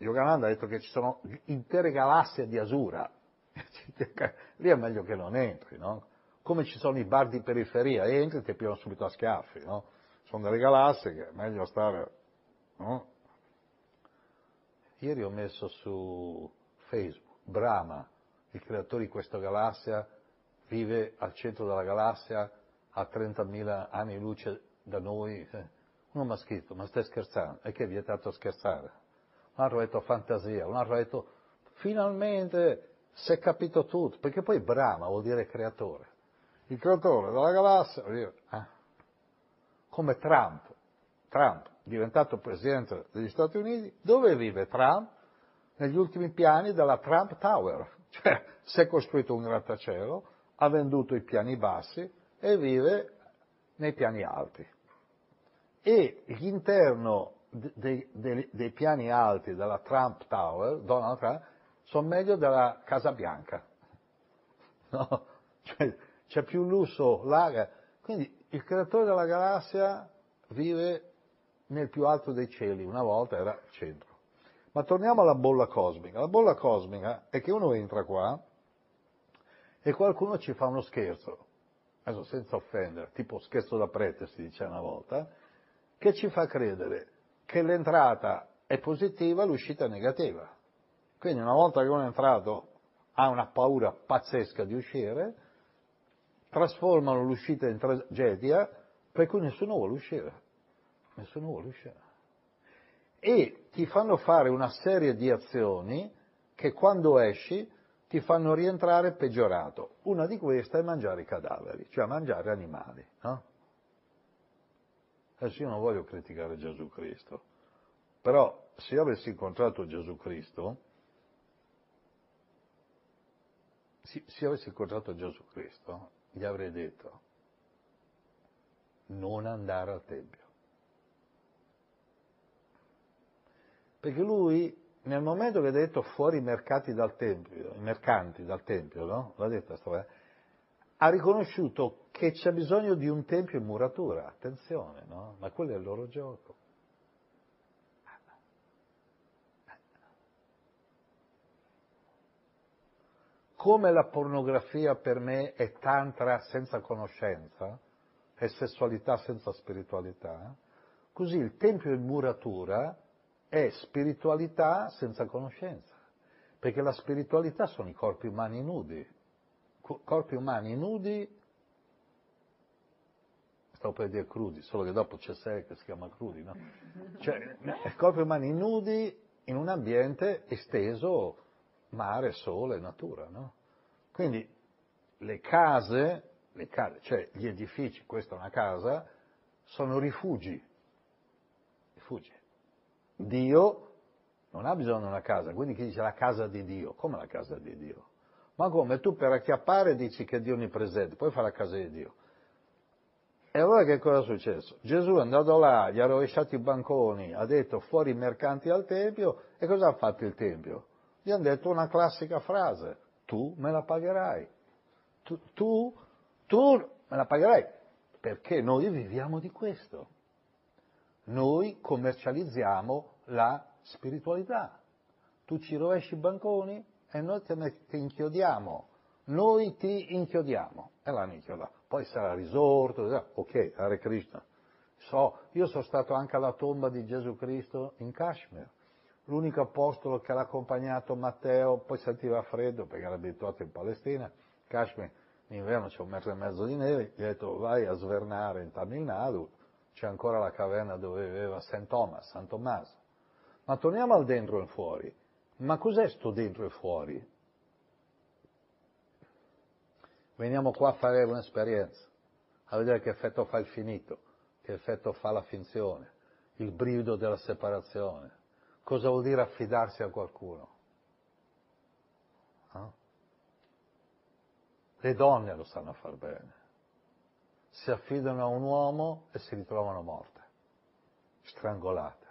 Yogananda ha detto che ci sono intere galassie di Asura, lì è meglio che non entri, no? Come ci sono i bar di periferia, entri e ti pigliano subito a schiaffi, no? Sono delle galassie che è meglio stare, no? Ieri ho messo su Facebook, Brahma, il creatore di questa galassia, vive al centro della galassia, a 30.000 anni luce da noi. Uno mi ha scritto, ma stai scherzando? E che è vietato scherzare? un altro ha detto fantasia, un altro ha detto finalmente si è capito tutto, perché poi Brahma vuol dire creatore. Il creatore della galassia, eh? come Trump. Trump, diventato presidente degli Stati Uniti, dove vive Trump? Negli ultimi piani della Trump Tower. (laughs) Cioè, si è costruito un grattacielo, ha venduto i piani bassi e vive nei piani alti. E l'interno dei, dei, dei, piani alti della Trump Tower, Donald Trump, sono meglio della Casa Bianca. (laughs) No? Cioè, c'è più lusso là. Quindi il creatore della galassia vive nel più alto dei cieli, una volta era il centro. Ma torniamo alla bolla cosmica. La bolla cosmica è che uno entra qua E qualcuno ci fa uno scherzo, adesso senza offendere, tipo scherzo da prete si dice una volta, che ci fa credere che l'entrata è positiva, l'uscita è negativa. Quindi una volta che uno è entrato ha una paura pazzesca di uscire, trasformano l'uscita in tragedia, per cui nessuno vuole uscire. Nessuno vuole uscire. E ti fanno fare una serie di azioni che quando esci ti fanno rientrare peggiorato. Una di queste è mangiare i cadaveri, cioè mangiare animali. No? Adesso io non voglio criticare Gesù Cristo, però se io avessi incontrato Gesù Cristo, se avessi incontrato Gesù Cristo, gli avrei detto non andare al Tempio. Perché lui, nel momento che ha detto fuori i mercati dal Tempio, i mercanti dal Tempio, no? L'ha detto sta ha riconosciuto che c'è bisogno di un tempio in muratura, attenzione, no? Ma quello è il loro gioco. Come la pornografia per me è tantra senza conoscenza, è sessualità senza spiritualità, così il tempio in muratura è spiritualità senza conoscenza, perché la spiritualità sono i corpi umani nudi, corpi umani nudi, stavo per dire crudi, solo che dopo c'è sé che si chiama crudi, no? Cioè, (laughs) corpi umani nudi in un ambiente esteso, mare, sole, natura, no? Quindi le case, le case, cioè gli edifici, questa è una casa, sono rifugi, rifugi. Dio non ha bisogno di una casa, quindi chi dice la casa di Dio? Come la casa di Dio? Ma come? Tu per acchiappare dici che Dio è onnipresente, poi fa la casa di Dio. E allora che cosa è successo? Gesù è andato là, gli ha rovesciato i banconi, ha detto fuori i mercanti al Tempio, e cosa ha fatto il Tempio? Gli hanno detto una classica frase, tu me la pagherai. Tu, tu, tu me la pagherai, perché noi viviamo di questo noi commercializziamo la spiritualità. Tu ci rovesci i banconi e noi te ti inchiodiamo. Noi ti inchiodiamo. E l'hanno inchiodato. Poi sarà risorto, ok, Hare Krishna. So, io sono stato anche alla tomba di Gesù Cristo in Kashmir. L'unico apostolo che l'ha accompagnato Matteo, poi sentiva freddo perché era abituato in Palestina, Kashmir in inverno c'è un metro e mezzo di neve, gli ha detto vai a svernare in Tamil Nadu, c'è ancora la caverna dove viveva St. Thomas, San Tommaso. Ma torniamo al dentro e fuori. Ma cos'è sto dentro e fuori? Veniamo qua a fare un'esperienza, a vedere che effetto fa il finito, che effetto fa la finzione, il brivido della separazione. Cosa vuol dire affidarsi a qualcuno? Eh? Le donne lo sanno far bene si affidano a un uomo e si ritrovano morte, strangolate.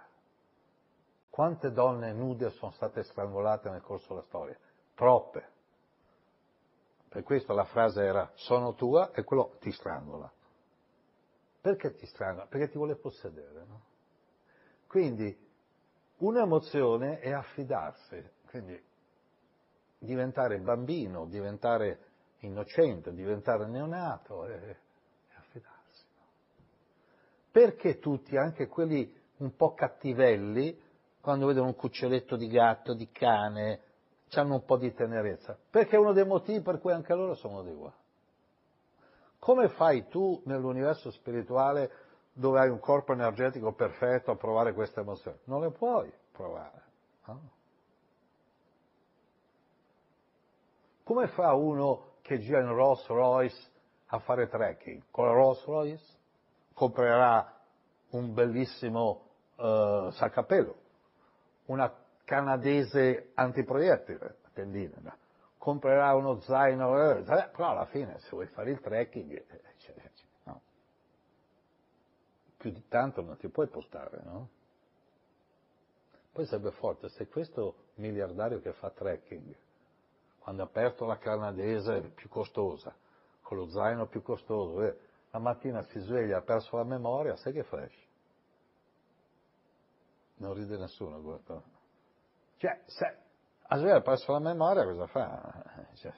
Quante donne nude sono state strangolate nel corso della storia? Troppe. Per questo la frase era sono tua e quello ti strangola. Perché ti strangola? Perché ti vuole possedere. No? Quindi un'emozione è affidarsi, quindi diventare bambino, diventare innocente, diventare neonato. È perché tutti, anche quelli un po' cattivelli, quando vedono un cuccioletto di gatto, di cane, hanno un po' di tenerezza? Perché è uno dei motivi per cui anche loro sono di qua. Come fai tu nell'universo spirituale dove hai un corpo energetico perfetto a provare queste emozioni? Non le puoi provare. No? Come fa uno che gira in Rolls Royce a fare trekking? Con la Rolls Royce? comprerà un bellissimo uh, saccapelo, una canadese antiproiettile, tendina, no? comprerà uno zaino, eh, però alla fine se vuoi fare il trekking, eh. Più di tanto non ti puoi postare, no? Poi sarebbe forte se questo miliardario che fa trekking, quando ha aperto la canadese più costosa, con lo zaino più costoso, eh, la mattina si sveglia, ha perso la memoria, sai che flash? Non ride nessuno questo. Cioè, se a sveglia ha perso la memoria, cosa fa? Cioè,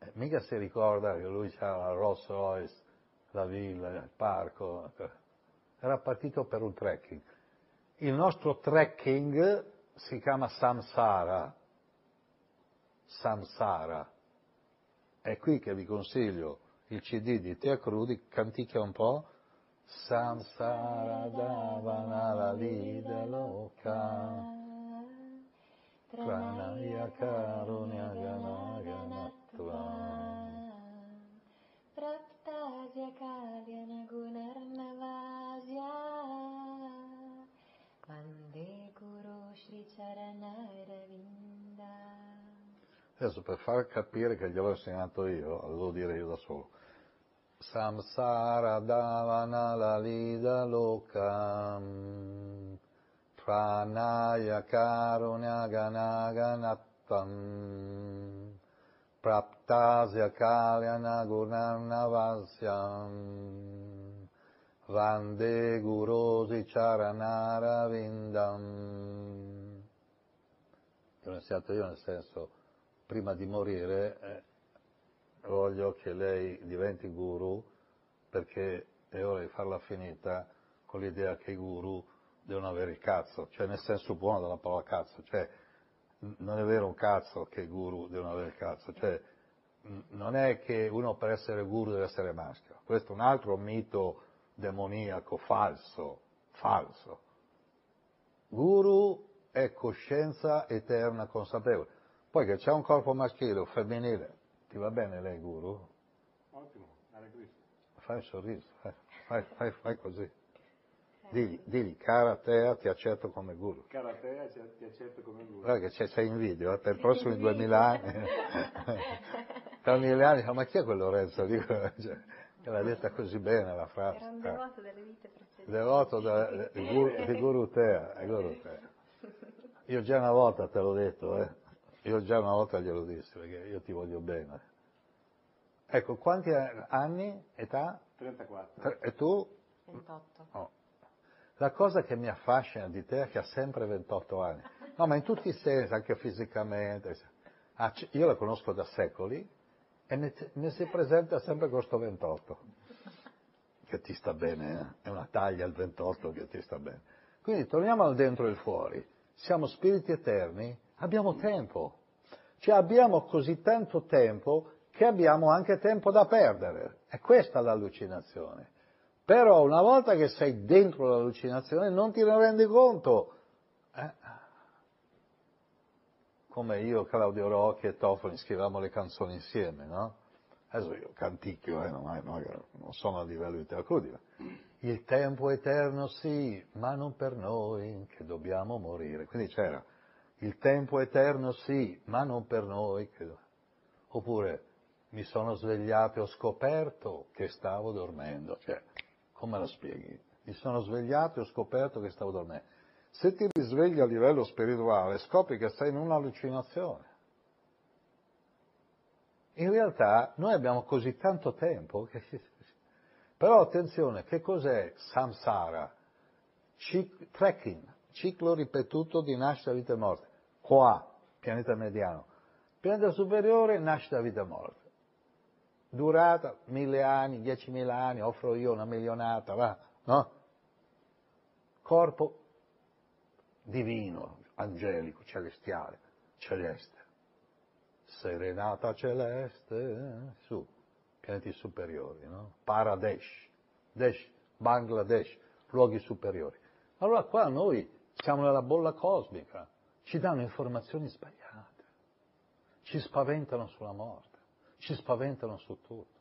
Eh, mica si ricorda che lui c'era la Rolls Royce, la villa, il parco. Era partito per un trekking. Il nostro trekking si chiama Samsara. Samsara. È qui che vi consiglio il CD di Tea Crudi, canticchia un po'. Samsara davana la vida loca. Pranaya karunya ganaganatva. Adesso per far capire che gliel'ho insegnato io, lo devo dire io da solo. Samsara davana la lida lokam pranaya karunya ganaganattam praptasya kalyana gunarnavasyam vande gurosi charanara vindam. L'ho insegnato io nel senso, prima di morire, eh, voglio che lei diventi guru perché è ora di farla finita con l'idea che i guru devono avere il cazzo, cioè nel senso buono della parola cazzo, cioè non è vero un cazzo che i guru devono avere il cazzo, cioè non è che uno per essere guru deve essere maschio, questo è un altro mito demoniaco falso, falso. Guru è coscienza eterna consapevole. Poi che c'è un corpo maschile o femminile, ti va bene lei guru? Ottimo, Hare Krishna. Fai un sorriso, eh. fai, fai, fai così. Digli, digli, cara Tea, ti accetto come guru. Cara te, ci- ti accetto come guru. Guarda che c'è, sei in video, eh, per i prossimi duemila anni. (laughs) Tra mille anni, ma chi è quel Lorenzo? Dico, cioè, che l'ha detta così bene la frase. Era un eh. devoto delle vite precedenti. Devoto da- di guru, di guru Tea, è guru Tea. Io già una volta te l'ho detto, eh. Io già una volta glielo dissi, perché io ti voglio bene. Ecco, quanti anni, età? 34. E tu? 28. No. La cosa che mi affascina di te è che ha sempre 28 anni. No, ma in tutti i sensi, anche fisicamente. Ah, io la conosco da secoli e mi si presenta sempre con questo 28. Che ti sta bene, eh? È una taglia il 28 che ti sta bene. Quindi torniamo al dentro e il fuori. Siamo spiriti eterni, abbiamo tempo. Cioè abbiamo così tanto tempo che abbiamo anche tempo da perdere. È questa l'allucinazione. Però una volta che sei dentro l'allucinazione non ti rendi conto. Eh? Come io, Claudio Rocchi e Tofani scriviamo le canzoni insieme, no? Adesso io canticchio, eh, non, sono a livello di ma il tempo eterno sì, ma non per noi che dobbiamo morire. Quindi c'era il tempo eterno sì, ma non per noi Oppure mi sono svegliato e ho scoperto che stavo dormendo. Cioè, come lo spieghi? Mi sono svegliato e ho scoperto che stavo dormendo. Se ti risvegli a livello spirituale, scopri che sei in un'allucinazione. In realtà noi abbiamo così tanto tempo che... (laughs) Però attenzione, che cos'è samsara? Cic- trekking, ciclo ripetuto di nascita, vita e morte. Qua, pianeta mediano. Pianeta superiore, nascita, vita morte. Durata mille anni, diecimila anni, offro io una milionata, va, no? Corpo divino, angelico, celestiale, celeste. Serenata celeste, su, pianeti superiori, no? Paradesh, Desh, Bangladesh, luoghi superiori. Allora qua noi siamo nella bolla cosmica, ci danno informazioni sbagliate, ci spaventano sulla morte, ci spaventano su tutto.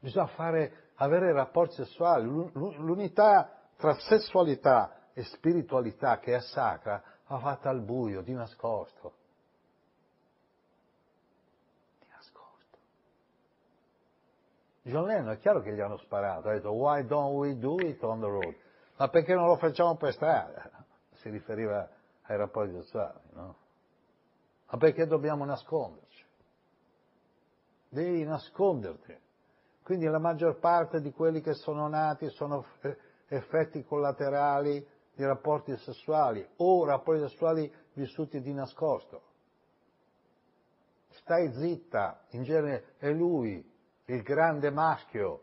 Bisogna fare, avere rapporti sessuali, l'u- l'u- l'unità tra sessualità e spiritualità che è sacra va fatta al buio, di nascosto. Di nascosto. John Lennon è chiaro che gli hanno sparato, ha detto why don't we do it on the road? Ma perché non lo facciamo per strada? Si riferiva ai rapporti sessuali, no? Ma perché dobbiamo nasconderci? Devi nasconderti. Quindi la maggior parte di quelli che sono nati sono eh, effetti collaterali di rapporti sessuali o rapporti sessuali vissuti di nascosto. stai zitta, in genere è lui, il grande maschio,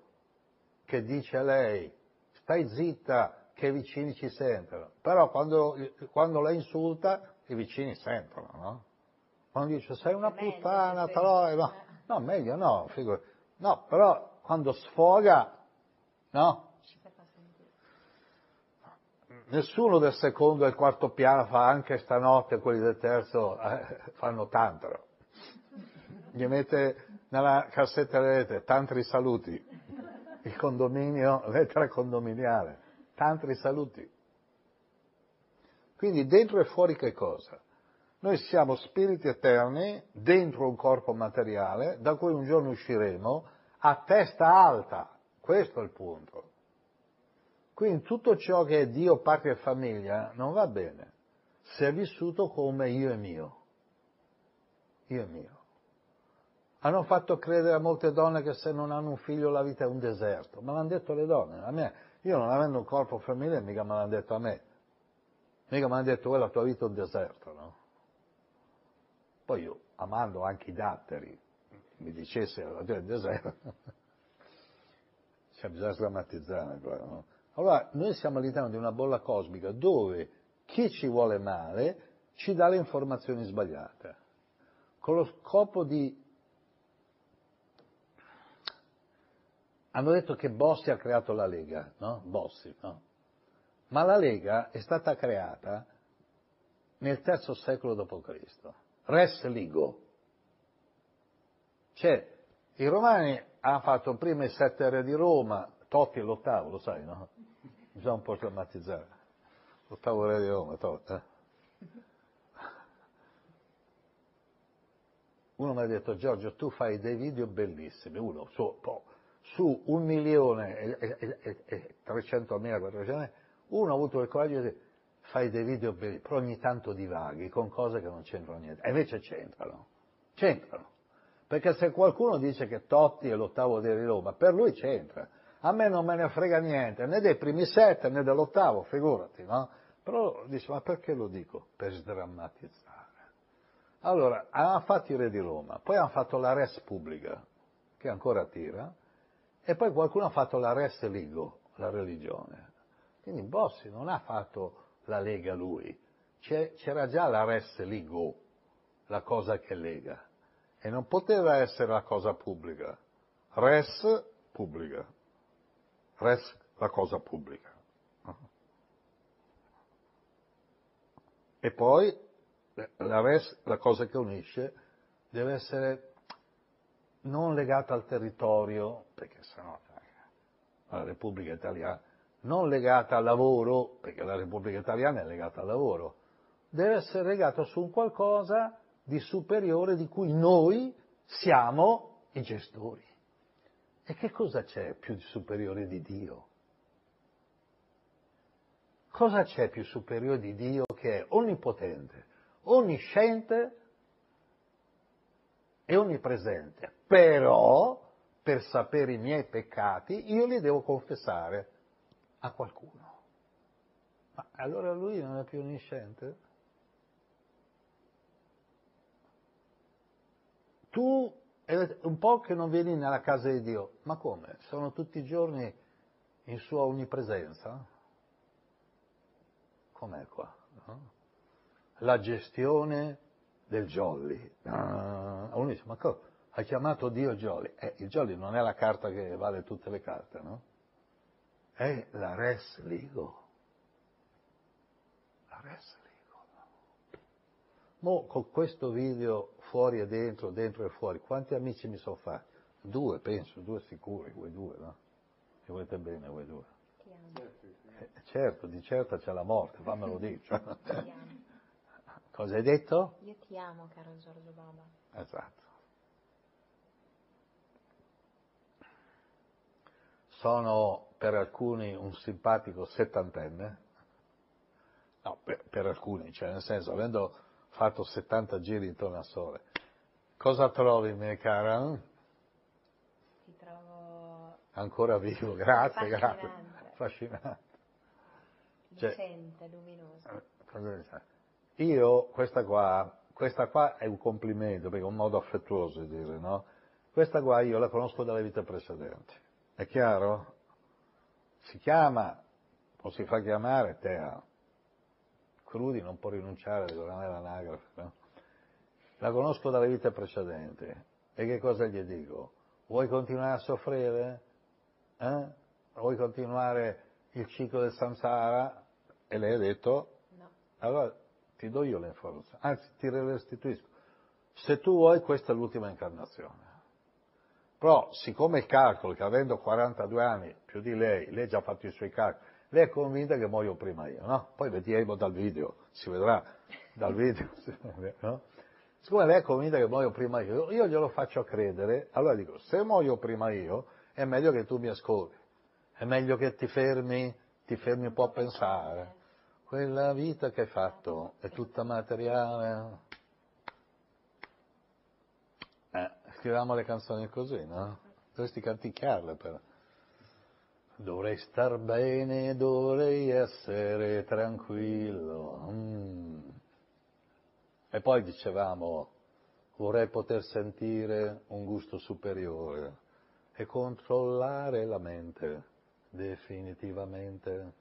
che dice a lei, stai zitta, che i vicini ci sentono. Però quando, quando la insulta, i vicini sentono, no? Quando dice sei una puttana, però... senti. No, no, meglio no, figurati. No, però quando sfoga, no? Nessuno del secondo e quarto piano fa anche stanotte, quelli del terzo eh, fanno tantro. Gli mette nella cassetta delle lettere tantri saluti, il condominio, lettera condominiale, tantri saluti. Quindi dentro e fuori che cosa? Noi siamo spiriti eterni dentro un corpo materiale da cui un giorno usciremo a testa alta. Questo è il punto. Quindi tutto ciò che è Dio, patria e famiglia non va bene se è vissuto come io e mio. Io e mio. Hanno fatto credere a molte donne che se non hanno un figlio la vita è un deserto, ma l'hanno detto le donne. A me, io non avendo un corpo femminile, mica me l'hanno detto a me. Mica mi hanno detto, "Oh, la tua vita è un deserto, no? Poi io, amando anche i datteri, mi dicesse la tua è un deserto, (laughs) cioè bisogna sdrammatizzare qua, no? Allora, noi siamo all'interno di una bolla cosmica dove chi ci vuole male ci dà le informazioni sbagliate, con lo scopo di... Hanno detto che Bossi ha creato la Lega, no? Bossi, no? Ma la Lega è stata creata nel terzo secolo d.C. Res Ligo. Cioè, i romani hanno fatto prima i sette re di Roma, Totti è l'ottavo, lo sai, no? Bisogna un po' drammatizzare. L'ottavo re di Roma, Totti. eh? Uno mi ha detto, Giorgio, tu fai dei video bellissimi, uno su, po- su un milione e, e, e, e 300 mila, 400 uno ha avuto il coraggio di dire, fai dei video belli, però ogni tanto divaghi con cose che non c'entrano niente. E invece c'entrano, c'entrano. Perché se qualcuno dice che Totti è l'ottavo di Roma, per lui c'entra. A me non me ne frega niente, né dei primi sette né dell'ottavo, figurati, no? Però dice, ma perché lo dico? Per sdrammatizzare. Allora, hanno fatto i re di Roma, poi hanno fatto la res pubblica, che ancora tira, e poi qualcuno ha fatto la res ligo, la religione. Quindi Bossi non ha fatto la lega lui, c'era già la res ligo, la cosa che lega, e non poteva essere la cosa pubblica. Res pubblica, res la cosa pubblica. E poi la res, la cosa che unisce, deve essere non legata al territorio, perché sennò la Repubblica Italiana, non legata al lavoro, perché la Repubblica Italiana è legata al lavoro, deve essere legata su un qualcosa di superiore di cui noi siamo i gestori. E che cosa c'è più di superiore di Dio? Cosa c'è più superiore di Dio che è onnipotente, onnisciente e onnipresente? Però, per sapere i miei peccati, io li devo confessare a qualcuno. Ma allora lui non è più onnisciente? Tu è un po' che non vieni nella casa di Dio, ma come? Sono tutti i giorni in sua onnipresenza? Com'è qua? no? La gestione del jolly. Ah, uno dice, ma cosa? Hai chiamato Dio jolly? Eh, il jolly non è la carta che vale tutte le carte, no? È la res ligo. La res ligo. Mo con questo video fuori e dentro, dentro e fuori, quanti amici mi sono fatti? Due, penso, due sicuri, voi due, no? Mi volete bene voi due? Eh, certo, di certo c'è la morte, fammelo dire. (laughs) (laughs) Cosa hai detto? Io ti amo, caro Giorgio Baba. Esatto. Sono per alcuni un simpatico settantenne, no, per, per alcuni, cioè nel senso, avendo fatto 70 giri intorno al sole, cosa trovi, mia cara? Ti trovo Ancora vivo, grazie, grazie. Affascinante. Cioè- lucente, luminoso. Cosa ne sai? Io, questa qua, questa qua è un complimento, perché è un modo affettuoso di dire, no? Questa qua io la conosco dalle vite precedenti. È chiaro? Si chiama, o si fa chiamare Tea. Crudi non può rinunciare, non è l'anagrafe, no? La conosco dalle vite precedenti. E che cosa gli dico? Vuoi continuare a soffrire? Eh? Vuoi continuare il ciclo del samsara? E lei ha detto, No. allora ti do io le informazioni, anzi ti restituisco. Se tu vuoi, questa è l'ultima incarnazione. Però, siccome il calcolo che avendo 42 anni più di lei, lei ha già fatto i suoi calcoli, lei è convinta che muoio prima io, no? Poi vedremo dal video, si vedrà dal video, (laughs) no? Siccome lei è convinta che muoio prima io, io glielo faccio credere, allora dico, se muoio prima io, è meglio che tu mi ascolti, è meglio che ti fermi, ti fermi un po' a pensare. Quella vita che hai fatto è tutta materiale. Eh, scriviamo le canzoni così, no? Dovresti canticchiarle però. Dovrei star bene, dovrei essere tranquillo. Mm. E poi dicevamo, vorrei poter sentire un gusto superiore e controllare la mente definitivamente.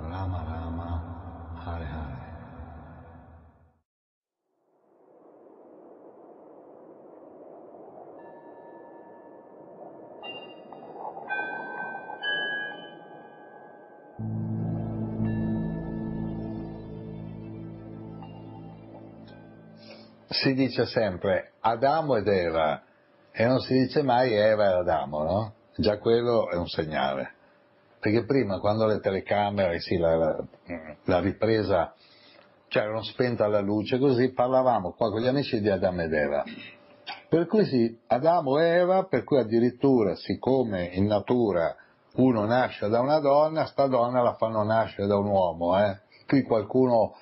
Rama Rama, Hare Hare. Si dice sempre Adamo ed Eva e non si dice mai Eva e Adamo, no? Già quello è un segnale. Perché prima, quando le telecamere, sì, la, la, ripresa, cioè erano spenta la luce, così parlavamo qua con gli amici di Adamo ed Eva. Per cui sì, Adamo e Eva, per cui addirittura, siccome in natura uno nasce da una donna, sta donna la fanno nascere da un uomo, eh? Qui qualcuno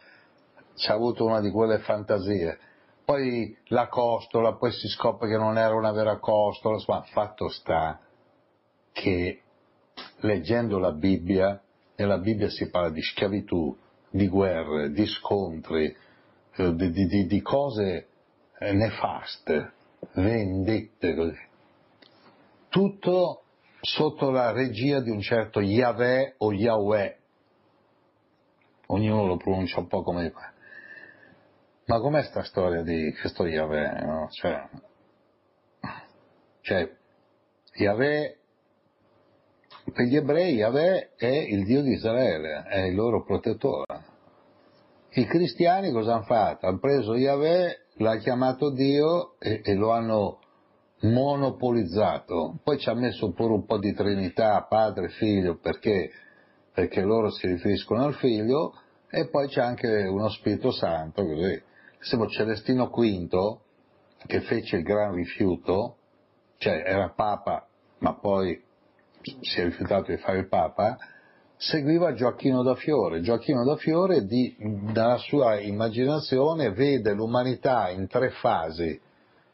ci ha avuto una di quelle fantasie. Poi la costola, poi si scopre che non era una vera costola, insomma, fatto sta che leggendo la Bibbia, nella Bibbia si parla di schiavitù, di guerre, di scontri, eh, di, di- di- cose eh, nefaste, vendette. Tutto sotto la regia di un certo Yahweh o Yahweh. Ognuno lo pronuncia un po' come pare. Ma com'è sta storia di questo Yahweh? no? Cioè, cioè, Yahweh, per gli ebrei Yahweh è il Dio di Israele, è il loro protettore. I cristiani cosa hanno fatto? Hanno preso Yahweh, l'ha chiamato Dio e, e lo hanno monopolizzato. Poi ci ha messo pure un po' di Trinità, Padre, Figlio, perché, perché loro si riferiscono al Figlio, e poi c'è anche uno Spirito Santo, così. Siamo Celestino V, che fece il gran rifiuto, cioè era Papa, ma poi si è rifiutato di fare il Papa, seguiva Gioacchino da Fiore. Gioacchino da Fiore, di- dalla sua immaginazione, vede l'umanità in tre fasi.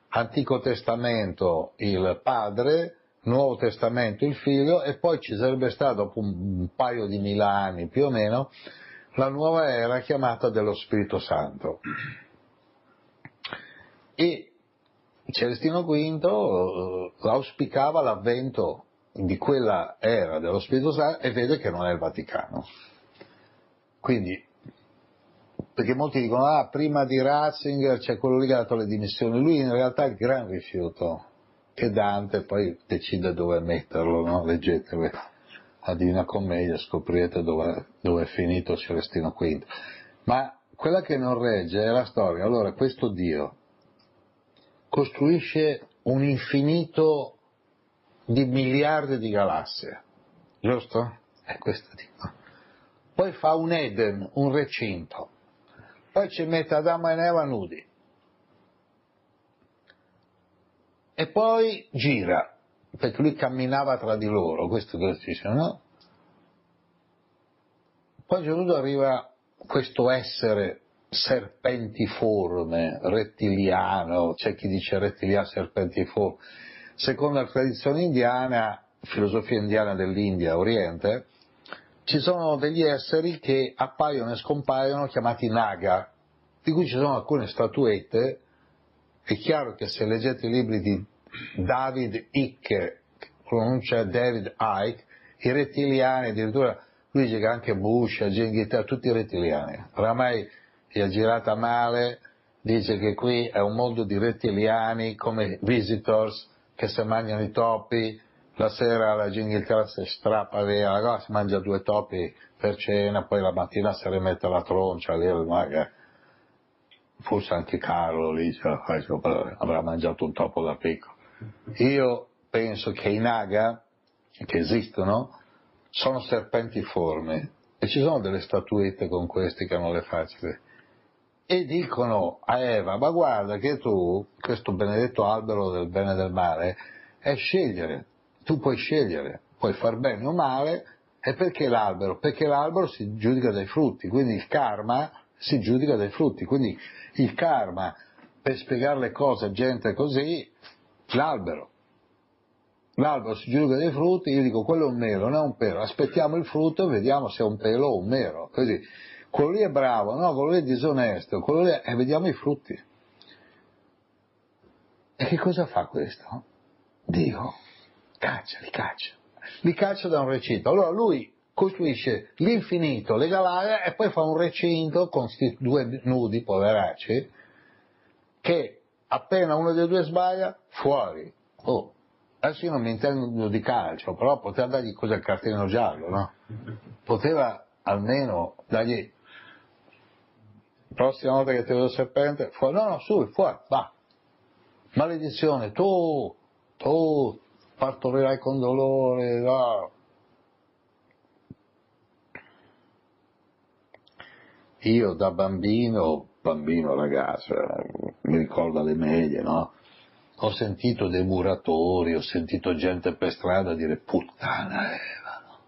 Antico Testamento il padre, Nuovo Testamento il figlio e poi ci sarebbe stato dopo un, paio di mila anni più o meno la nuova era chiamata dello Spirito Santo. E Celestino V eh, auspicava l'avvento di quella era dello Spirito Santo e vede che non è il Vaticano. Quindi, perché molti dicono, ah, prima di Ratzinger c'è quello lì che ha dato le dimissioni, lui in realtà è il gran rifiuto, che Dante poi decide dove metterlo, no? Leggetevi la Divina Commedia, scoprirete dove, dove è finito Celestino V. Ma quella che non regge è la storia. Allora, questo Dio costruisce un infinito di miliardi di galassie, giusto? È questo Dio. Poi fa un Eden, un recinto, poi ci mette Adamo e Eva nudi. E poi gira, perché lui camminava tra di loro, questo che dice, no? Poi punto arriva questo essere serpentiforme, rettiliano, c'è chi dice rettiliano serpentiforme. Secondo la tradizione indiana, filosofia indiana dell'India, Oriente, ci sono degli esseri che appaiono e scompaiono chiamati naga, di cui ci sono alcune statuette. È chiaro che se leggete i libri di David Icke, pronuncia David Icke, i rettiliani, addirittura lui dice che anche Bush, Genghis, tutti rettiliani. Oramai gli ha girata male, dice che qui è un mondo di rettiliani come visitors che si mangiano i topi, la sera la Inghilterra si strappa via, la si mangia due topi per cena, poi la mattina si rimette la troncia, lì, forse anche Carlo lì avrà mangiato un topo da piccolo. Io penso che i naga, che esistono, sono serpentiformi e ci sono delle statuette con questi che hanno le facce e dicono a Eva ma guarda che tu questo benedetto albero del bene e del male è scegliere tu puoi scegliere puoi far bene o male e perché l'albero? perché l'albero si giudica dai frutti quindi il karma si giudica dai frutti quindi il karma per spiegare le cose a gente così l'albero l'albero si giudica dei frutti, io dico quello è un melo, non è un pelo, aspettiamo il frutto e vediamo se è un pelo o un melo, così. Quello lì è bravo, no, quello lì è disonesto, quello lì è... e vediamo i frutti. E che cosa fa questo? Dio caccia, li caccia, li caccia da un recinto. Allora lui costruisce l'infinito, le galassie e poi fa un recinto con questi due nudi, poveracci, che appena uno dei due sbaglia, fuori. Oh, adesso io non mi intendo di calcio, però poteva dargli cosa il cartellino giallo, no? Poteva almeno dargli prossima volta che ti vedo il serpente, fuori, no, no, su, fuori, va. Maledizione, tu, tu partorirai con dolore, no. Io da bambino, bambino ragazzo, mi ricordo alle medie, no? ho sentito dei muratori, ho sentito gente per strada dire puttana Eva. No?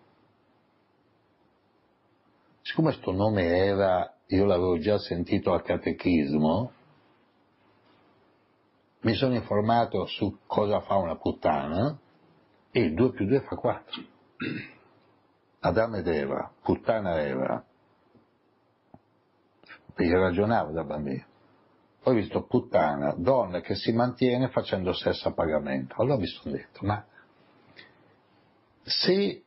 Siccome questo nome Eva io l'avevo già sentito al catechismo, mi sono informato su cosa fa una puttana e il 2 più 2 fa 4. Adamo ed Eva, puttana Eva, perché ragionavo da bambino. Poi ho visto puttana, donna che si mantiene facendo sesso a pagamento. Allora mi sono detto, ma se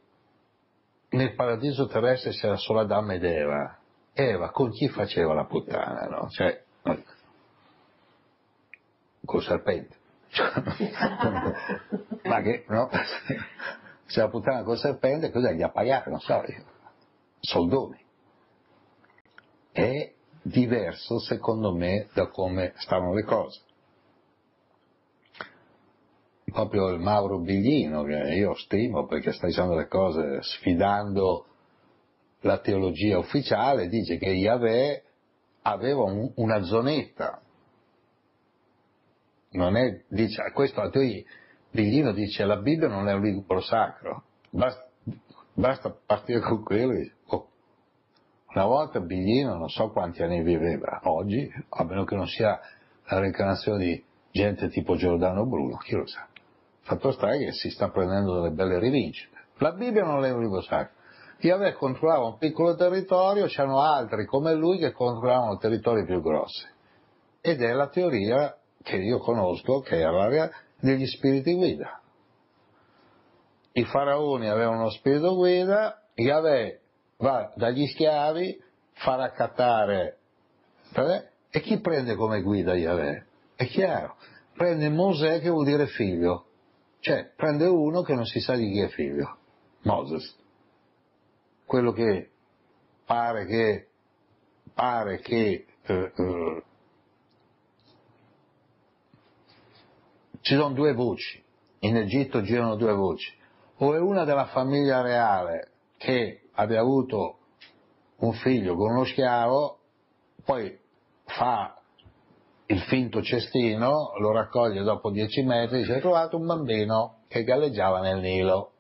nel paradiso terrestre c'era solo Adamo ed Eva, Eva con chi faceva la puttana, no? Cioè, col serpente. (laughs) ma che, no? Se la puttana col serpente, cosa gli ha pagato? Non so. Soldoni. E diverso secondo me da come stavano le cose. Proprio il Mauro Biglino, che io stimo perché sta dicendo le cose sfidando la teologia ufficiale, dice che Yahweh aveva un, una zonetta. Non è, dice, questo a te Biglino dice la Bibbia non è un libro sacro, basta, basta partire con quello oh, una volta Biglino non so quanti anni viveva, oggi, a meno che non sia la reincarnazione di gente tipo Giordano Bruno, chi lo sa. Fatto sta che si sta prendendo delle belle rivincite. La Bibbia non è un libro sacro. Yahweh controllava un piccolo territorio, c'erano altri come lui che controllavano territori più grossi. Ed è la teoria che io conosco, che è l'area degli spiriti guida. I faraoni avevano uno spirito guida, Yahweh va dagli schiavi, fa raccattare, e chi prende come guida Yahweh? È chiaro, prende Mosè che vuol dire figlio, cioè prende uno che non si sa di chi è figlio, Moses, quello che pare che, pare che eh, eh, ci sono due voci, in Egitto girano due voci, o è una della famiglia reale che abbia avuto un figlio con uno schiavo, poi fa il finto cestino, lo raccoglie dopo dieci metri, dice, hai trovato un bambino che galleggiava nel Nilo.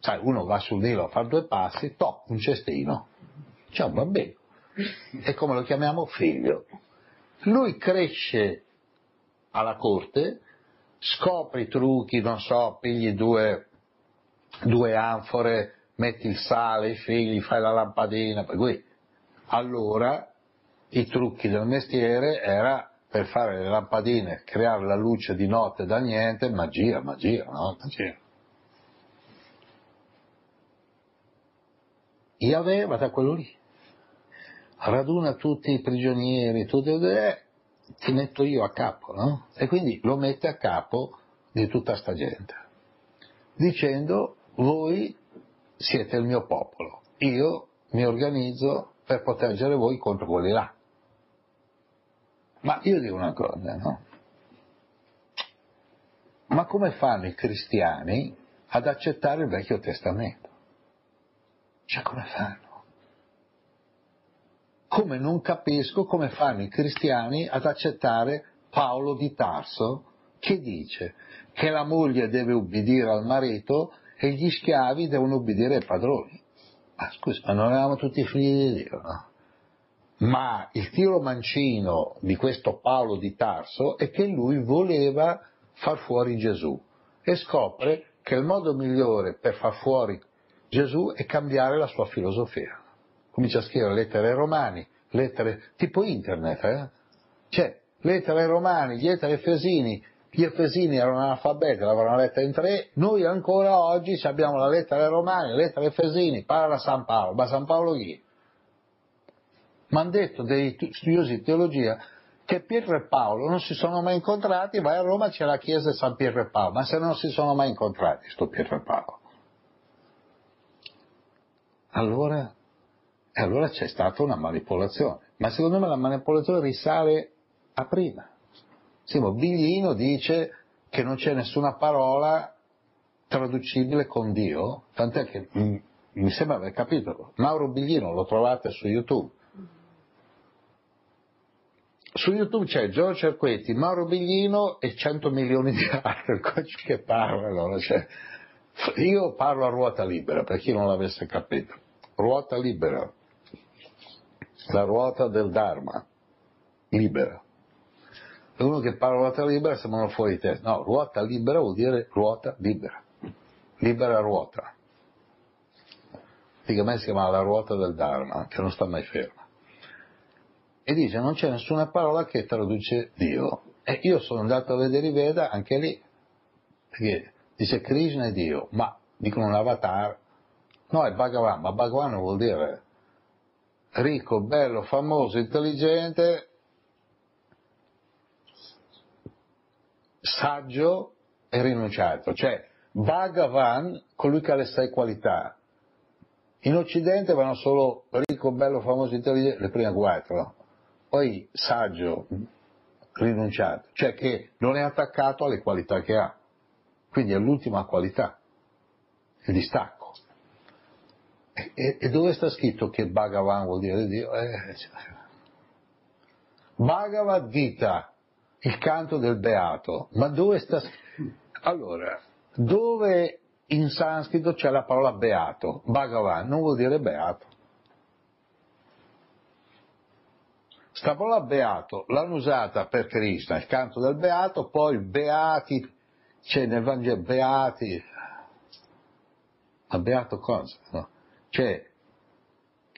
Sai, uno va sul Nilo a fare due passi, toc, un cestino, c'è un bambino. E come lo chiamiamo? Figlio. Lui cresce alla corte, scopre i trucchi, non so, pigli due, due anfore, metti il sale, i figli, fai la lampadina, per cui allora i trucchi del mestiere era per fare le lampadine, creare la luce di notte da niente, magia, magia, no? Magia. Yahweh va da quello lì, raduna tutti i prigionieri, tutti, eh, ti metto io a capo, no? E quindi lo mette a capo di tutta sta gente, dicendo voi siete il mio popolo, io mi organizzo per proteggere voi contro quelli là. Ma io dico una cosa, no? Ma come fanno i cristiani ad accettare il Vecchio Testamento? Cioè come fanno? Come non capisco come fanno i cristiani ad accettare Paolo di Tarso che dice che la moglie deve ubbidire al marito e gli schiavi devono ubbidire ai padroni. Ma scusa, ma non eravamo tutti figli di Dio, no? Ma il tiro mancino di questo Paolo di Tarso è che lui voleva far fuori Gesù e scopre che il modo migliore per far fuori Gesù è cambiare la sua filosofia. Comincia a scrivere lettere ai romani, lettere tipo internet, eh? Cioè, lettere ai romani, lettere ai efesini, gli efesini erano analfabeti, l'avevano letta in tre, noi ancora oggi abbiamo la lettera ai romani, la lettera ai efesini, parla San Paolo, ma San Paolo chi? Mi hanno detto dei studiosi di teologia che Pietro e Paolo non si sono mai incontrati, vai a Roma c'è la chiesa di San Pietro e Paolo, ma se non si sono mai incontrati, sto Pietro e Paolo. Allora, allora c'è stata una manipolazione, ma secondo me la manipolazione risale a prima. Simo Biglino dice che non c'è nessuna parola traducibile con Dio, tant'è che mi sembra aver capito, Mauro Biglino lo trovate su YouTube. Su YouTube c'è Giorgio Cerquetti, Mauro Biglino e 100 milioni di altri (laughs) che parlano. Cioè, io parlo a ruota libera, per chi non l'avesse capito. Ruota libera. La ruota del Dharma. Libera. Uno che parla ruota libera sembrano fuori di testa. No, ruota libera vuol dire ruota libera. Libera ruota. Praticamente si chiama la ruota del Dharma, che non sta mai ferma e dice non c'è nessuna parola che traduce Dio. E io sono andato a vedere i Veda anche lì, perché dice Krishna è Dio, ma dicono un avatar, no è Bhagavan, ma Bhagavan vuol dire ricco, bello, famoso, intelligente, saggio e rinunciato, cioè Bhagavan, colui che ha le sei qualità. In Occidente vanno solo ricco, bello, famoso, intelligente, le prime quattro poi saggio, rinunciato, cioè che non è attaccato alle qualità che ha, quindi è l'ultima qualità, il distacco. E, e, dove sta scritto che Bhagavan vuol dire Dio? Eh. Bhagavad Gita, il canto del beato, ma dove sta scritto? Allora, dove in sanscrito c'è la parola beato? Bhagavan non vuol dire beato. Sta parola beato l'hanno usata per Krishna, il canto del beato, poi beati, c'è nel Vangelo beati, ma beato cosa? No. Cioè,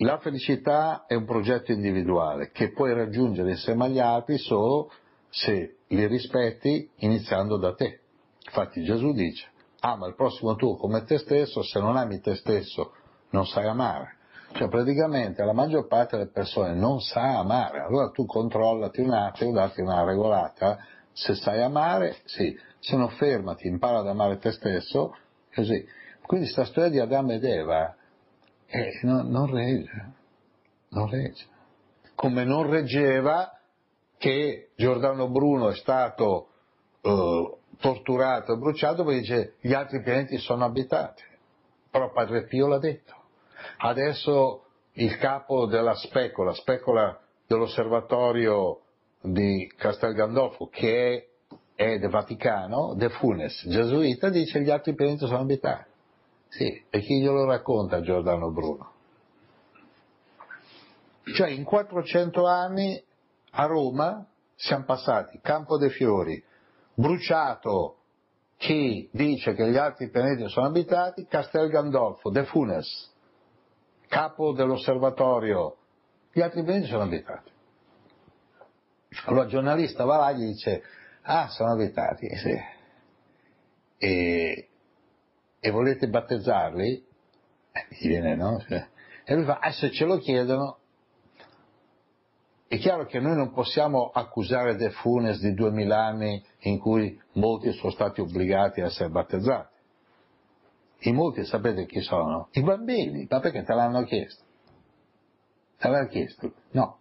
la felicità è un progetto individuale che puoi raggiungere insieme agli altri solo se li rispetti iniziando da te. Infatti Gesù dice, ama il prossimo tuo come te stesso, se non ami te stesso non sai amare. Cioè praticamente la maggior parte delle persone non sa amare, allora tu controllati un attimo, dati una regolata, se sai amare, sì, se no fermati, impara ad amare te stesso, così. Quindi sta storia di Adamo ed Eva eh, no, non regge, non regge. Come non reggeva che Giordano Bruno è stato eh, torturato e bruciato perché dice gli altri pianeti sono abitati, però Padre Pio l'ha detto. Adesso il capo della specola, specola dell'osservatorio di Castel Gandolfo, che è, è del Vaticano, De Funes, gesuita, dice gli altri pianeti sono abitati. Sì, e chi glielo racconta Giordano Bruno? Cioè in 400 anni a Roma siamo passati Campo dei Fiori, bruciato chi dice che gli altri pianeti sono abitati, Castel Gandolfo, De Funes, capo dell'osservatorio, gli altri pianeti sono abitati. Allora il giornalista va là e gli dice, ah sono abitati, sì. E, e volete battezzarli? Eh, gli viene no? E lui fa, ah se ce lo chiedono, è chiaro che noi non possiamo accusare De Funes di duemila anni in cui molti sono stati obbligati a essere battezzati. I molti sapete chi sono? I bambini, ma perché te l'hanno chiesto? Te l'hanno chiesto? No.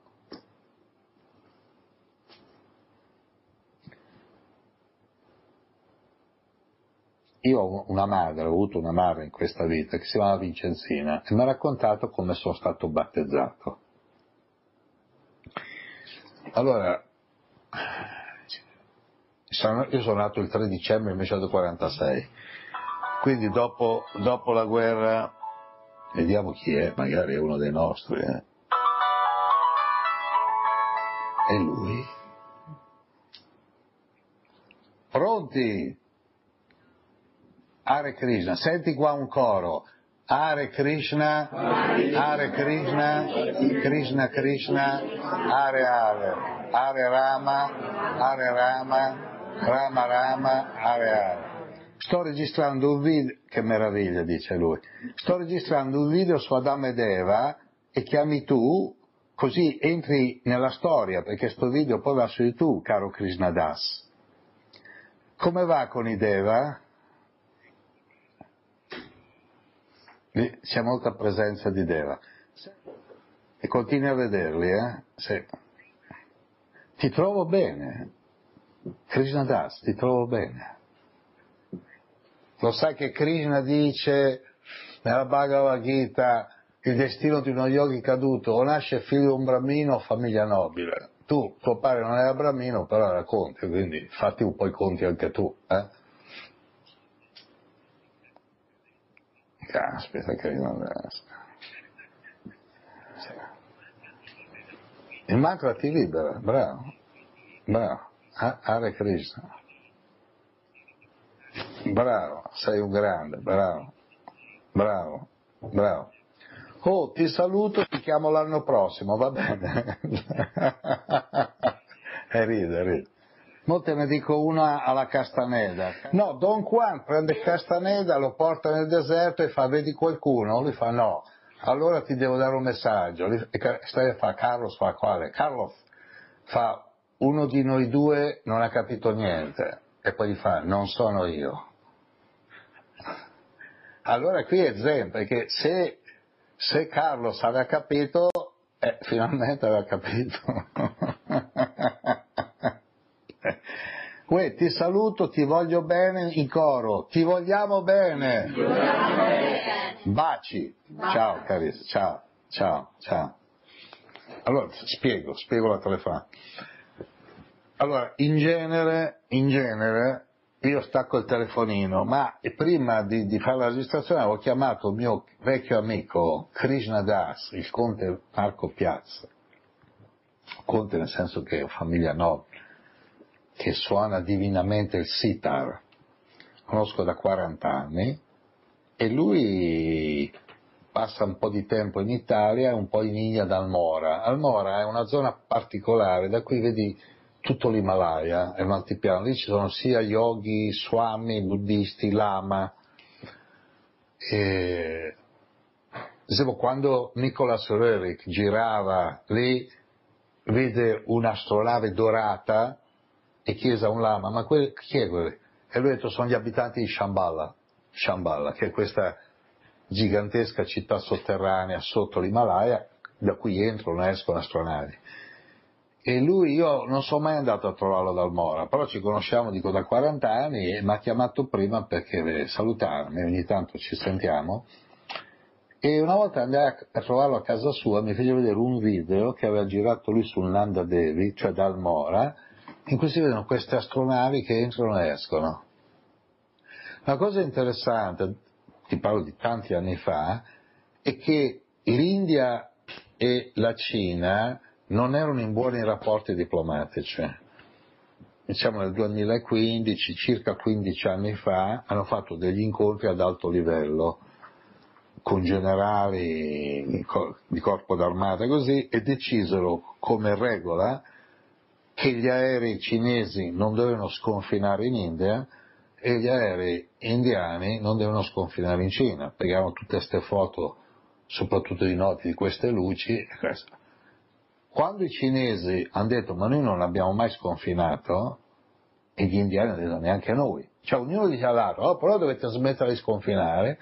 Io ho una madre, ho avuto una madre in questa vita che si chiama Vincenzina e mi ha raccontato come sono stato battezzato. Allora, io sono nato il 3 dicembre 1946, quindi dopo, dopo la guerra, vediamo chi è, magari è uno dei nostri, eh. È lui. Pronti? Hare Krishna, senti qua un coro. Hare Krishna, Hare Krishna, Krishna Krishna, Hare Hare, Hare Rama, Hare Rama, Rama Rama, Hare Hare. Sto registrando un video, che meraviglia dice lui, sto registrando un video su Adamo ed Eva e chiami tu, così entri nella storia, perché sto video poi va su YouTube, caro Krishna Das. Come va con i Deva? C'è molta presenza di Deva. E continui a vederli, eh? Sì. Ti trovo bene. Krishna Das, ti trovo bene. Lo sai che Krishna dice nella Bhagavad Gita il destino di uno yogi caduto o nasce figlio di un brammino o famiglia nobile. Tu, tuo padre non era brammino, però era conte, quindi fatti un po' i conti anche tu. Eh? Caspita che rimandasca. Il mantra ti libera, bravo, bravo, Hare Krishna. Bravo, sei un grande, bravo, bravo, bravo. Oh, ti saluto, ti chiamo l'anno prossimo, va bene? (laughs) e ride, ride. Mo te ne dico una alla Castaneda. No, Don Juan prende Castaneda, lo porta nel deserto e fa, vedi qualcuno? Lui fa no. Allora ti devo dare un messaggio. E fa, Carlos fa quale? Carlos fa, uno di noi due non ha capito niente. E poi gli fa, non sono io. Allora qui è zen, perché se, se Carlos aveva capito, eh, finalmente aveva capito. (laughs) Uè, ti saluto, ti voglio bene in coro, ti vogliamo bene. Ti vogliamo bene. Baci. Baci. Ciao carissimo, ciao, ciao, ciao. Allora, spiego, spiego la telefonata. Allora, in genere, in genere, io stacco il telefonino, ma prima di, di, fare la registrazione avevo chiamato il mio vecchio amico Krishna Das, il conte Marco Piazza. Conte nel senso che è famiglia nobile che suona divinamente il sitar, conosco da 40 anni, e lui passa un po' di tempo in Italia e un po' in India ad Almora. Almora è una zona particolare, da cui vedi tutto l'Himalaya, è un altipiano, lì ci sono sia yogi, swami, buddisti, lama. E... Dicevo, quando Nicolas Roerich girava lì, vede un'astrolave dorata e chiese a un lama, ma que- chi è quello? E lui ha detto, sono gli abitanti di Shambhala, Shambhala, che è questa gigantesca città sotterranea sotto l'Himalaya, da cui entrano e escono astronavi. E lui, io non sono mai andato a trovarlo dal Mora, però ci conosciamo, dico, da 40 anni e mi ha chiamato prima perché salutarmi, ogni tanto ci sentiamo. E una volta andai a, trovarlo a casa sua, mi fece vedere un video che aveva girato lui sul Nanda Devi, cioè da Almora, in cui si vedono queste astronavi che entrano e escono. La cosa interessante, ti parlo di tanti anni fa, è che l'India e la Cina non erano in buoni rapporti diplomatici. Diciamo nel 2015, circa 15 anni fa, hanno fatto degli incontri ad alto livello con generali di corpo d'armata così e decisero come regola che gli aerei cinesi non dovevano sconfinare in India e gli aerei indiani non devono sconfinare in Cina. Pregavano tutte queste foto, soprattutto di notte, di queste luci. Quando i cinesi hanno detto ma noi non abbiamo mai sconfinato, e gli indiani hanno detto neanche noi. Cioè ognuno dice all'altro, oh, però dovete smettere di sconfinare,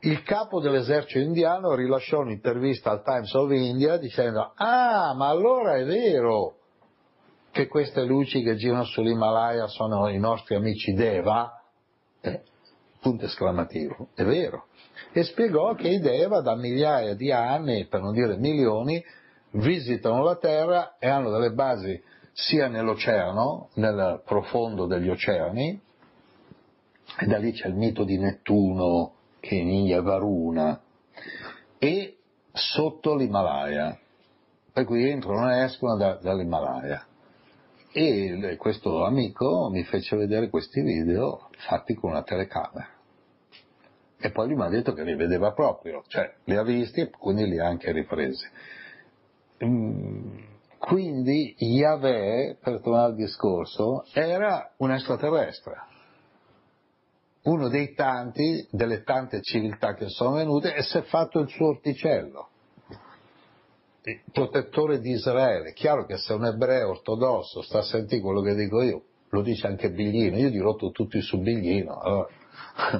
il capo dell'esercito indiano rilasciò un'intervista al Times of India dicendo ah ma allora è vero che queste luci che girano sull'Himalaya sono i nostri amici Deva eh, punto esclamativo è vero e spiegò che i Deva da migliaia di anni per non dire milioni visitano la Terra e hanno delle basi sia nell'oceano nel profondo degli oceani e da lì c'è il mito di Nettuno che in India è Varuna, e sotto l'Himalaya, per cui entrano e escono da, dall'Himalaya. E questo amico mi fece vedere questi video fatti con una telecamera. E poi lui mi ha detto che li vedeva proprio, cioè li ha visti e quindi li ha anche ripresi. Mm, quindi Yahweh, per tornare al discorso, era un extraterrestre uno dei tanti, delle tante civiltà che sono venute e si è fatto il suo orticello, protettore di Israele. Chiaro che se un ebreo ortodosso sta a sentire quello che dico io, lo dice anche Biglino, io dirò tutti su Biglino, allora,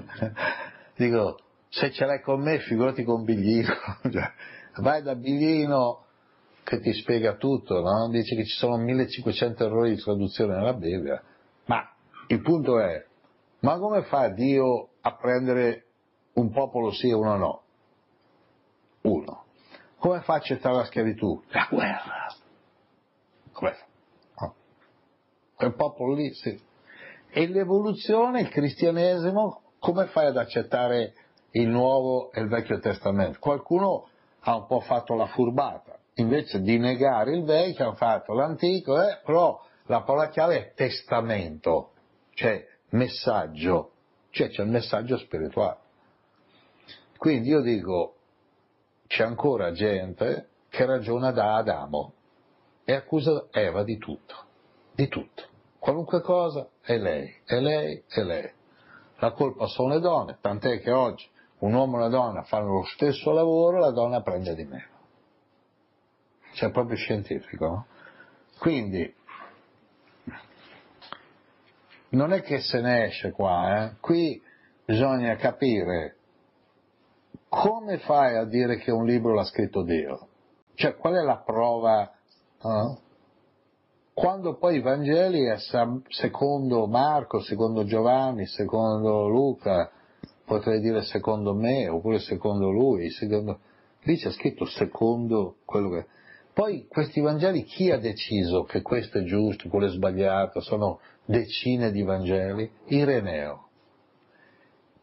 (laughs) dico, se ce l'hai con me figurati con Biglino, (laughs) cioè, vai da Biglino che ti spiega tutto, no? dice che ci sono 1500 errori di traduzione nella Bibbia, ma il punto è, ma come fa Dio a prendere un popolo sì e uno no? Uno. Come fa a accettare la schiavitù? La guerra. Come fa? No. Quel popolo lì, sì. E l'evoluzione, il cristianesimo, come fai ad accettare il Nuovo e il Vecchio Testamento? Qualcuno ha un po' fatto la furbata, invece di negare il Vecchio hanno fatto l'Antico, eh, però la parola chiave è testamento, cioè messaggio, cioè c'è il messaggio spirituale. Quindi io dico, c'è ancora gente che ragiona da Adamo e accusa Eva di tutto, di tutto. Qualunque cosa è lei, è lei, è lei. La colpa sono le donne, tant'è che oggi un uomo e una donna fanno lo stesso lavoro, la donna prende di meno. Cioè proprio scientifico. No? Quindi non è che se ne esce qua, eh? qui bisogna capire come fai a dire che un libro l'ha scritto Dio? Cioè, qual è la prova? Eh? Quando poi i Vangeli secondo Marco, secondo Giovanni, secondo Luca, potrei dire secondo me, oppure secondo lui, secondo... lì c'è scritto secondo quello che... Poi questi Vangeli chi ha deciso che questo è giusto, quello è sbagliato? Sono decine di Vangeli? Ireneo.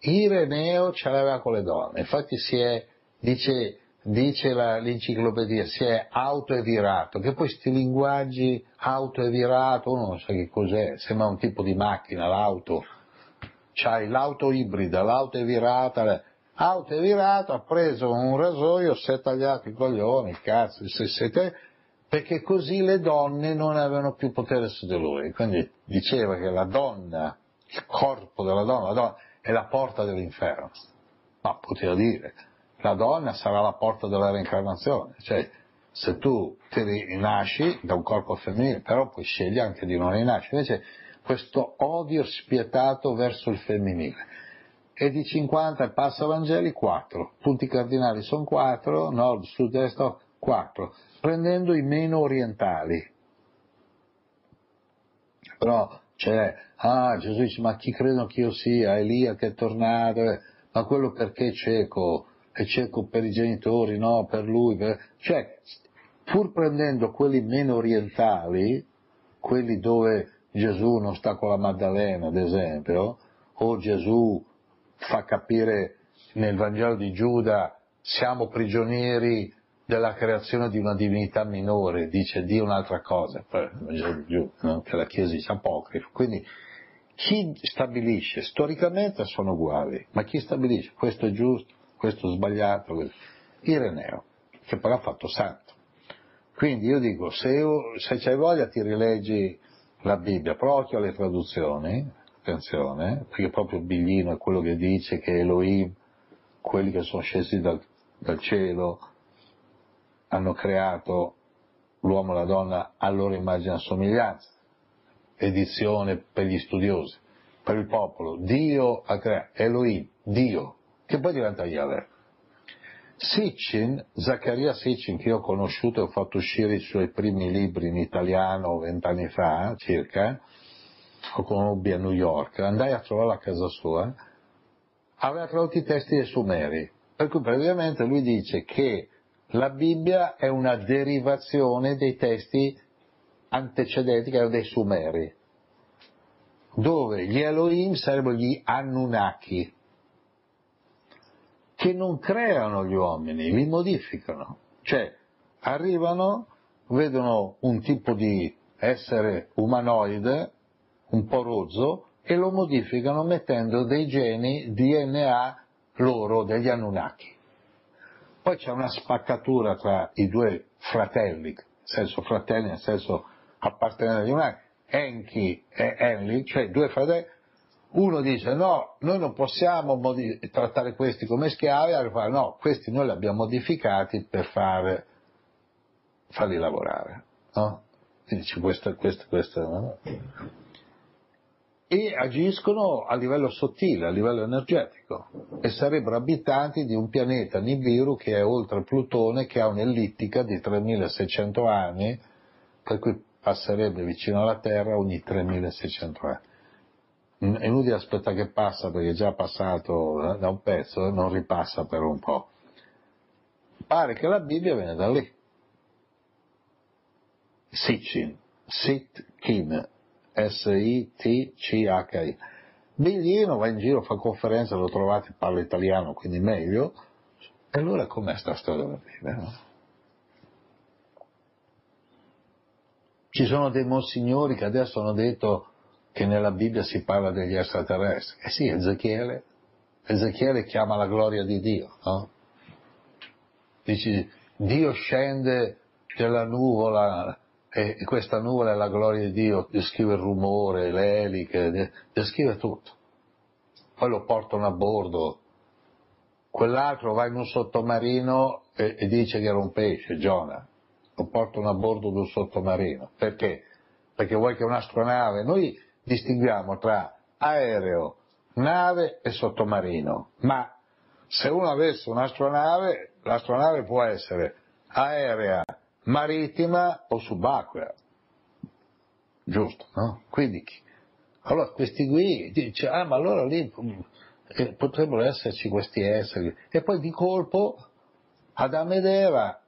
Ireneo ce l'aveva con le donne, infatti si è, dice, dice la, l'enciclopedia, si è autoevirato, che poi questi linguaggi autoevirato, uno non sa che cos'è, sembra un tipo di macchina, l'auto, c'hai l'auto ibrida, l'auto evirata, auto evirato, ha preso un rasoio, si è tagliato i coglioni, cazzo, se siete, perché così le donne non avevano più potere su di lui. Quindi diceva che la donna, il corpo della donna, la donna è la porta dell'inferno. Ma poteva dire, la donna sarà la porta della reincarnazione, cioè se tu ti rinasci da un corpo femminile, però puoi scegliere anche di non rinascere, invece questo odio spietato verso il femminile. E di 50 passa Vangeli 4, punti cardinali sono 4, nord, sud, est, 4, prendendo i meno orientali. Però c'è, ah Gesù dice, ma chi credono che io sia, Elia che è tornato, eh, ma quello perché è cieco, e cerco per i genitori, no, per lui, per... cioè pur prendendo quelli meno orientali, quelli dove Gesù non sta con la Maddalena, ad esempio, o Gesù fa capire nel Vangelo di Giuda siamo prigionieri della creazione di una divinità minore, dice Dio un'altra cosa, poi Giuda, no? che la Chiesa dice apocrifo. Quindi chi stabilisce? Storicamente sono uguali, ma chi stabilisce questo è giusto, questo è sbagliato? Questo... Ireneo, che però ha fatto santo. Quindi io dico, se, se c'hai voglia ti rileggi la Bibbia, però occhio alle traduzioni, attenzione, perché proprio Biglino è quello che dice che Elohim, quelli che sono scesi dal, dal cielo, hanno creato l'uomo e la donna a loro immagine e somiglianza, edizione per gli studiosi, per il popolo, Dio ha creato, Elohim, Dio, che poi diventa Yahweh. Sitchin, Zaccaria Sitchin, che io ho conosciuto e ho fatto uscire i suoi primi libri in italiano vent'anni fa, circa, lo conobbi a New York, andai a trovarlo a casa sua, aveva tradotto i testi dei Sumeri, per cui praticamente lui dice che la Bibbia è una derivazione dei testi antecedenti che erano dei Sumeri, dove gli Elohim sarebbero gli Anunnaki, che non creano gli uomini, li modificano. Cioè, arrivano, vedono un tipo di essere umanoide, un po' rozzo, e lo modificano mettendo dei geni DNA loro, degli Anunnaki. Poi c'è una spaccatura tra i due fratelli, nel senso fratelli, nel senso appartenenti agli Anunnaki, Enki e Enli, cioè due fratelli, uno dice no, noi non possiamo modi- trattare questi come schiavi, l'altro fa no, questi noi li abbiamo modificati per fare, farli lavorare. No? Quindi c'è questo, questo, questo. No? E agiscono a livello sottile, a livello energetico, e sarebbero abitanti di un pianeta Nibiru che è oltre Plutone, che ha un'ellittica di 3600 anni, per cui passerebbe vicino alla Terra ogni 3600 anni è inutile aspettare che passa perché è già passato da un pezzo e non ripassa per un po'. Pare che la Bibbia viene da lì. Sitchin, Sit-Kin, S-I-T-C-H-I. Biglino va in giro, fa conferenze, lo trovate, parla italiano, quindi meglio. E allora com'è sta storia della Bibbia? No? Ci sono dei monsignori che adesso hanno detto che nella Bibbia si parla degli extraterrestri. Eh sì, Ezechiele, Ezechiele chiama la gloria di Dio, no? Dici, Dio scende dalla nuvola e questa nuvola è la gloria di Dio, descrive il rumore, le eliche, descrive tutto. Poi lo portano a bordo. Quell'altro va in un sottomarino e, e dice che era un pesce, Giona. Lo portano a bordo di un sottomarino. Perché? Perché vuoi che un'astronave... Noi distinguiamo tra aereo, nave e sottomarino, ma se uno avesse un'astronave, l'astronave può essere aerea, marittima o subacquea. Giusto, no? Quindi, allora questi qui dice, ah ma allora lì eh, potrebbero esserci questi esseri. E poi di colpo Adamo ed Eva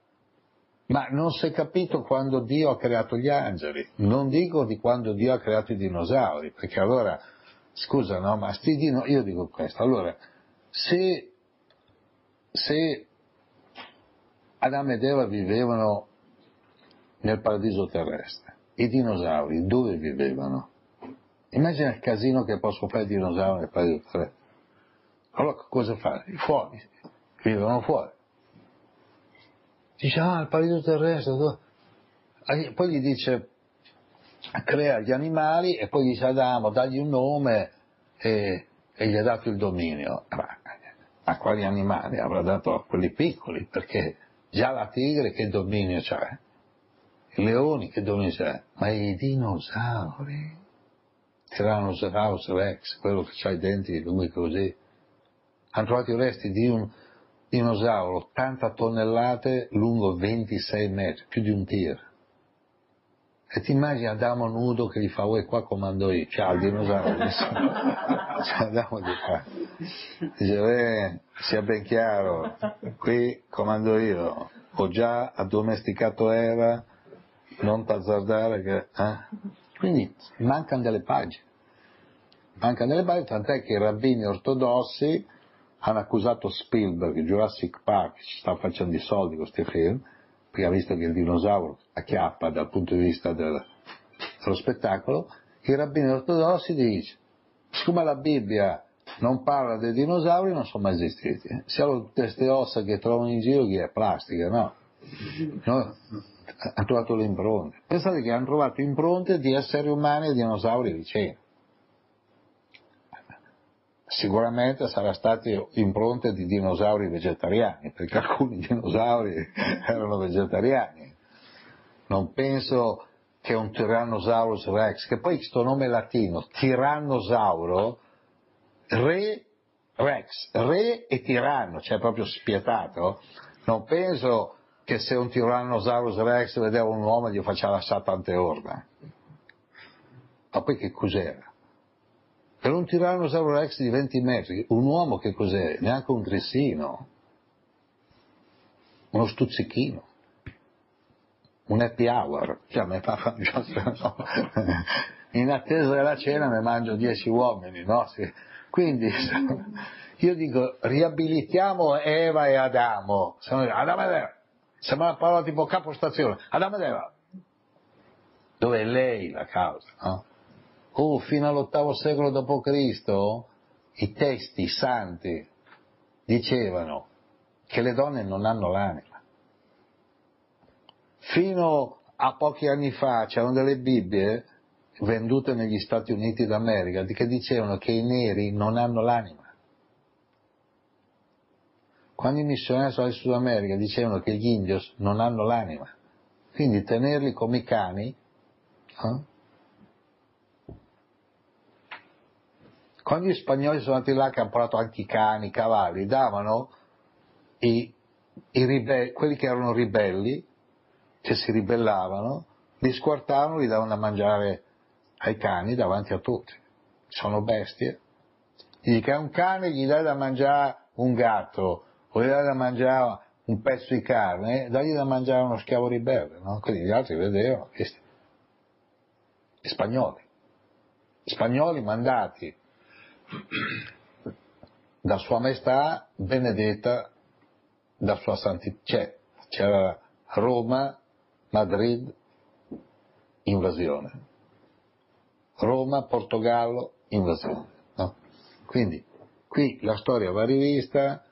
ma non si è capito quando Dio ha creato gli angeli, non dico di quando Dio ha creato i dinosauri, perché allora, scusa, no, ma sti dino, io dico questo, allora, se, se Adamo ed Eva vivevano nel paradiso terrestre, i dinosauri dove vivevano? Immagina il casino che possono fare i dinosauri nel paradiso terrestre. Allora cosa fare? Fuori, vivono fuori. Dice, ah, il paradiso terrestre. Poi gli dice, crea gli animali e poi dice Adamo, dagli un nome e, e gli ha dato il dominio. Ma a quali animali? Avrà dato a quelli piccoli, perché già la tigre che dominio c'ha? Leoni che c'ha? Ma i dinosauri? Tyrannosaurus rex, quello che c'ha i denti lunghi così. Hanno trovato i resti di un dinosauro 80 tonnellate lungo 26 metri, più di un tir. E ti immagini Adamo nudo che gli fa, uè qua comando io, ciao il dinosauro, (laughs) cioè, Adamo gli fa, dice, eh, sia ben chiaro, qui comando io, ho già addomesticato Eva, non t'azzardare che... Eh? Quindi mancano delle pagine, mancano delle pagine, tant'è che i rabbini ortodossi hanno accusato Spielberg, Jurassic Park, ci sta facendo i soldi con questi film, perché ha visto che il dinosauro acchiappa dal punto di vista del, dello spettacolo, i rabbini ortodossi dice, siccome la Bibbia non parla dei dinosauri, non sono mai esistiti. Siamo tutte queste ossa che trovano in giro che è plastica, no? no? Hanno trovato le impronte. Pensate che hanno trovato impronte di esseri umani e dinosauri vicini. Sicuramente sarà state impronte di dinosauri vegetariani, perché alcuni dinosauri (laughs) erano vegetariani. Non penso che un Tyrannosaurus rex, che poi questo nome latino, Tirannosauro, re rex, re e tiranno, cioè proprio spietato, non penso che se un Tyrannosaurus rex vedeva un uomo gli faceva tante orme. Ma poi che cos'era? Per un Tyrannosaurus rex di 20 metri, un uomo che cos'è? Neanche un grissino, uno stuzzichino, un happy hour, cioè (laughs) in attesa della cena mi mangio 10 uomini, no? Quindi (laughs) io dico riabilitiamo Eva e Adamo, Adamo sembra una parola tipo capostazione, Adamo ed Eva, dove è lei la causa, no? Oh, fino all'ottavo secolo d.C. i testi santi dicevano che le donne non hanno l'anima. Fino a pochi anni fa c'erano delle Bibbie vendute negli Stati Uniti d'America che dicevano che i neri non hanno l'anima. Quando i missionari sono in Sud America dicevano che gli indios non hanno l'anima. Quindi tenerli come i cani eh? Quando gli spagnoli sono andati là che hanno portato anche i cani, i cavalli, davano i, i ribelli, quelli che erano ribelli, che si ribellavano, li squartavano, li davano da mangiare ai cani davanti a tutti. Sono bestie. Gli dici che a un cane gli dai da mangiare un gatto, gli dai da mangiare un pezzo di carne, dagli da mangiare uno schiavo ribelle, no? Quindi gli altri vedevano, questi, gli spagnoli, gli spagnoli mandati (clears throat) da Sua Maestà benedetta da Sua Santità. Cioè, c'era Roma, Madrid, invasione. Roma, Portogallo, invasione. No? Quindi, qui la storia va rivista,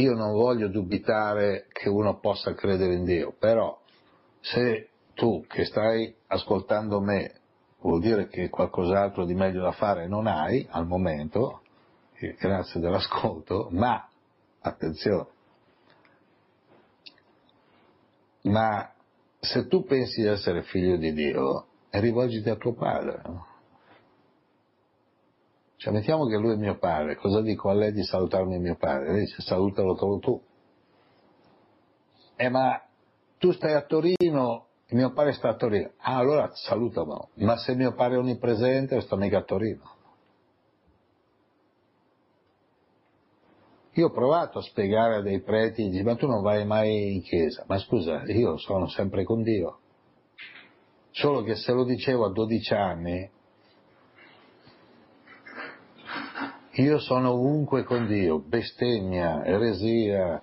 io non voglio dubitare che uno possa credere in Dio, però se tu che stai ascoltando me vuol dire che qualcos'altro di meglio da fare non hai al momento, grazie dell'ascolto, ma, attenzione, ma se tu pensi di essere figlio di Dio, rivolgiti a tuo padre. No? Cioè, mettiamo che lui è mio padre, cosa dico a lei di salutarmi mio padre? Lei dice salutalo tu. Eh ma tu stai a Torino mio padre sta a Torino. Ah, allora salutalo. Ma se mio padre è onnipresente, sto mica a Torino. Io ho provato a spiegare a dei preti, dice, ma tu non vai mai in chiesa. Ma scusa, io sono sempre con Dio. Solo che se lo dicevo a 12 anni, io sono ovunque con Dio, bestemmia, eresia,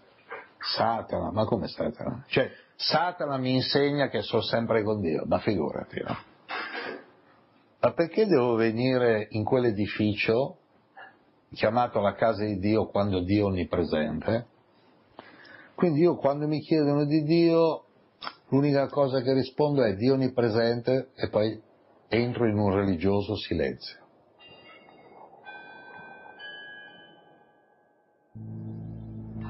Satana, ma come Satana? Cioè, Satana mi insegna che sono sempre con Dio, ma figurati, no? Ma perché devo venire in quell'edificio chiamato la casa di Dio quando Dio è onnipresente? Quindi io quando mi chiedono di Dio, l'unica cosa che rispondo è Dio onnipresente e poi entro in un religioso silenzio.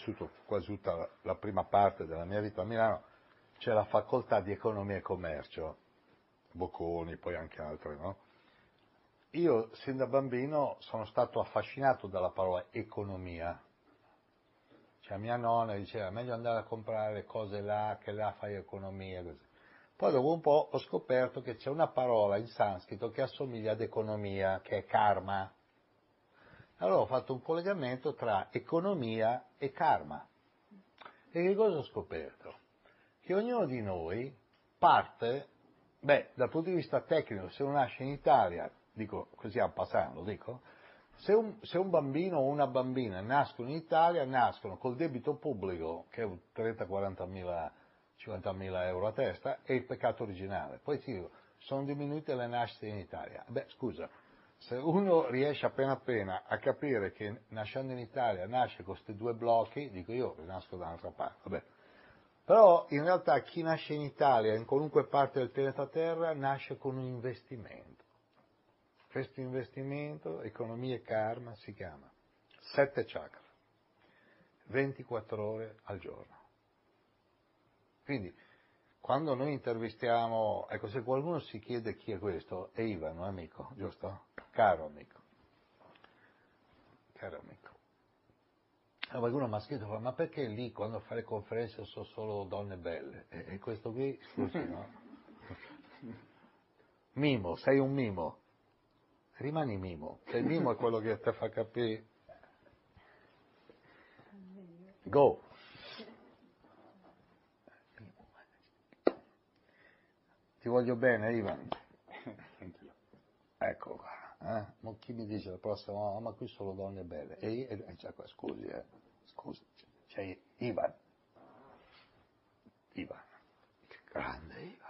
vissuto quasi tutta la, prima parte della mia vita a Milano, c'è la facoltà di economia e commercio, Bocconi, poi anche altre, no? Io, sin da bambino, sono stato affascinato dalla parola economia. Cioè, mia nonna diceva, meglio andare a comprare cose là, che là fai economia, così. Poi dopo un po' ho scoperto che c'è una parola in sanscrito che assomiglia ad economia, che è karma. Allora ho fatto un collegamento tra economia e karma. E che cosa ho scoperto? Che ognuno di noi parte, beh, dal punto di vista tecnico, se uno nasce in Italia, dico così a passando, dico, se un, se un, bambino o una bambina nascono in Italia, nascono col debito pubblico, che è 30-40 mila, 50 mila euro a testa, e il peccato originale. Poi ti dico, sono diminuite le nascite in Italia. Beh, scusa, se uno riesce appena appena a capire che nascendo in Italia nasce con questi due blocchi, dico io nasco da un'altra parte, vabbè. Però in realtà chi nasce in Italia, in qualunque parte del pianeta Terra, nasce con un investimento. Questo investimento, economia e karma, si chiama sette chakra, 24 ore al giorno. Quindi, quando noi intervistiamo, ecco, se qualcuno si chiede chi è questo, è Ivano, amico, giusto? Caro amico. Caro amico. E qualcuno mi ha scritto, ma perché lì quando fa le conferenze sono solo donne belle? E, e questo qui, scusi, no? Mimo, sei un mimo. Rimani mimo. Se il mimo è quello che ti fa capire. Go. Ti voglio bene, Ivan. Ecco qua. Eh? Chi mi dice la prossima volta, ma qui sono donne belle. E io, e, cioè, scusi, eh. Scusi. C'è Ivan. Ivan. Che grande Ivan.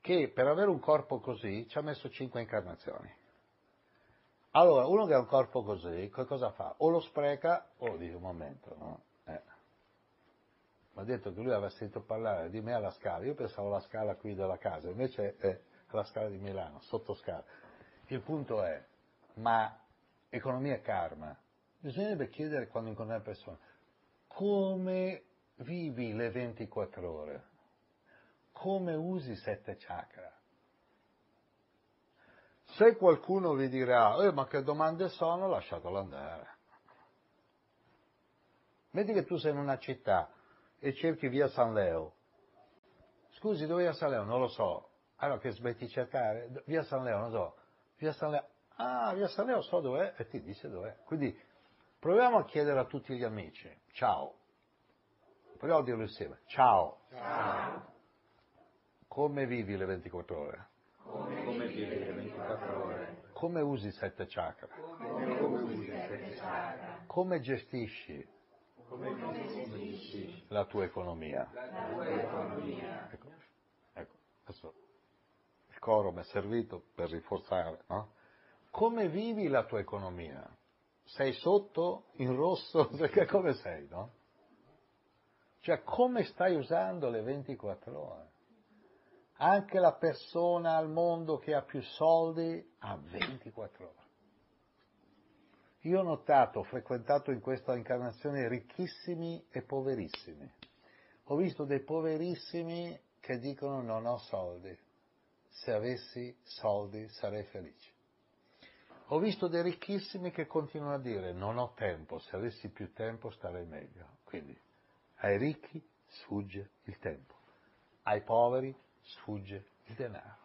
Che per avere un corpo così ci ha messo cinque incarnazioni. Allora, uno che ha un corpo così, cosa fa? O lo spreca o dice un momento, no? Eh. Mi ha detto che lui aveva sentito parlare di me alla scala, io pensavo alla scala qui della casa, invece è alla scala di Milano, sotto scala. Il punto è, ma economia e karma, bisognerebbe chiedere quando incontrare persone, come vivi le 24 ore? Come usi sette chakra? Se qualcuno vi dirà, eh, ma che domande sono, lasciatelo andare. Vedi che tu sei in una città e cerchi via San Leo. Scusi, dove è San Leo? Non lo so. Allora che smetti di cercare? Via San Leo, non so. Via San Leo. Ah, via San Leo so dov'è e ti dice dov'è. Quindi proviamo a chiedere a tutti gli amici. Ciao. Proviamo a dirlo insieme. Ciao. Ciao. Come vivi le 24 ore? Come, come vivi le 24 ore? Come usi sette chakra? Come, come usi sette chakra? Come gestisci Come gestisci la tua economia? la tua economia? Ecco, ecco, adesso coro mi è servito per rinforzare, no? Come vivi la tua economia? Sei sotto, in rosso, (laughs) come sei, no? Cioè, come stai usando le 24 ore? Anche la persona al mondo che ha più soldi ha 24 ore. Io ho notato, ho frequentato in questa incarnazione ricchissimi e poverissimi. Ho visto dei poverissimi che dicono non ho soldi, se avessi soldi sarei felice. Ho visto dei ricchissimi che continuano a dire non ho tempo, se avessi più tempo starei meglio. Quindi ai ricchi sfugge il tempo, ai poveri sfugge il denaro.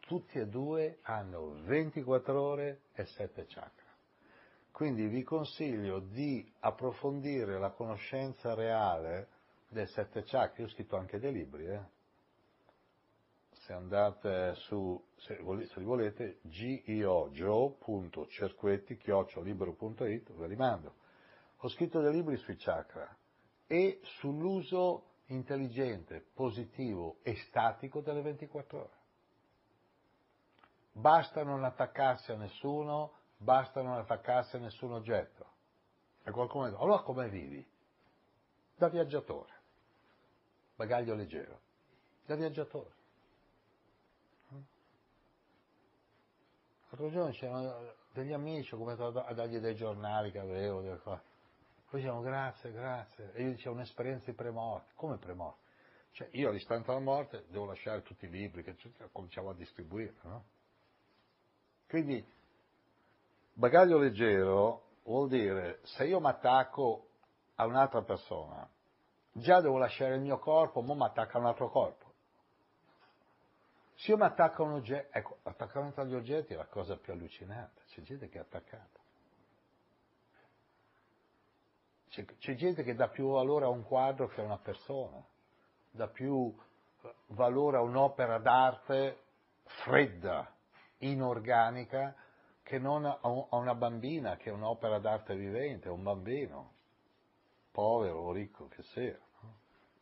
tutti e due hanno 24 ore e 7 chakra. Quindi vi consiglio di approfondire la conoscenza reale del sette chakra. Io ho scritto anche dei libri, eh. Se andate su, se, se li volete, gio.cerquetti.it, ve li mando. Ho scritto dei libri sui chakra e sull'uso intelligente, positivo e statico delle 24 ore. Basta non attaccarsi a nessuno, basta non attaccarsi a nessun oggetto. E qualcuno dice, allora come vivi? Da viaggiatore, bagaglio leggero, da viaggiatore. L'altro giorno c'erano degli amici, ho cominciato a dargli dei giornali che avevo, delle. Poi dicevano grazie, grazie. E io dicevo un'esperienza di premorte. Come premorte? Cioè io all'istante della morte devo lasciare tutti i libri che cominciavo a distribuire, no? Quindi bagaglio leggero vuol dire se io mi attacco a un'altra persona, già devo lasciare il mio corpo, ma mi attacca a un altro corpo. Se io mi attacco a un oggetto, ecco, l'attaccamento agli oggetti è la cosa più allucinante, c'è gente che è attaccata. C'è, c'è gente che dà più valore a un quadro che a una persona, dà più eh, valore a un'opera d'arte fredda, inorganica, che non a, una bambina che è un'opera d'arte vivente, un bambino, povero o ricco che sia.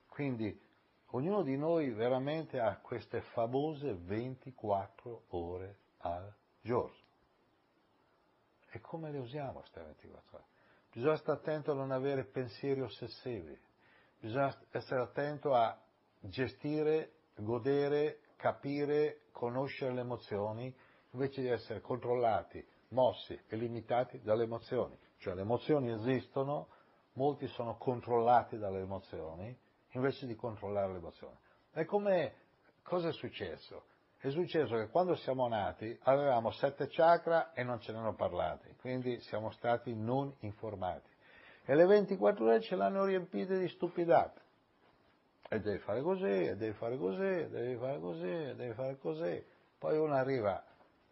Quindi ognuno di noi veramente ha queste famose 24 ore al giorno. E come le usiamo queste 24 ore? Bisogna stare attento a non avere pensieri ossessivi, bisogna essere attento a gestire, godere, capire, conoscere le emozioni invece di essere controllati, mossi e limitati dalle emozioni. Cioè le emozioni esistono, molti sono controllati dalle emozioni, invece di controllare le emozioni. E come, cosa è successo? È successo che quando siamo nati avevamo sette chakra e non ce ne hanno parlati, quindi siamo stati non informati. E le 24 ore ce l'hanno riempite di stupidate. E devi fare così, e devi fare così, e devi fare così, e devi fare così. Poi uno arriva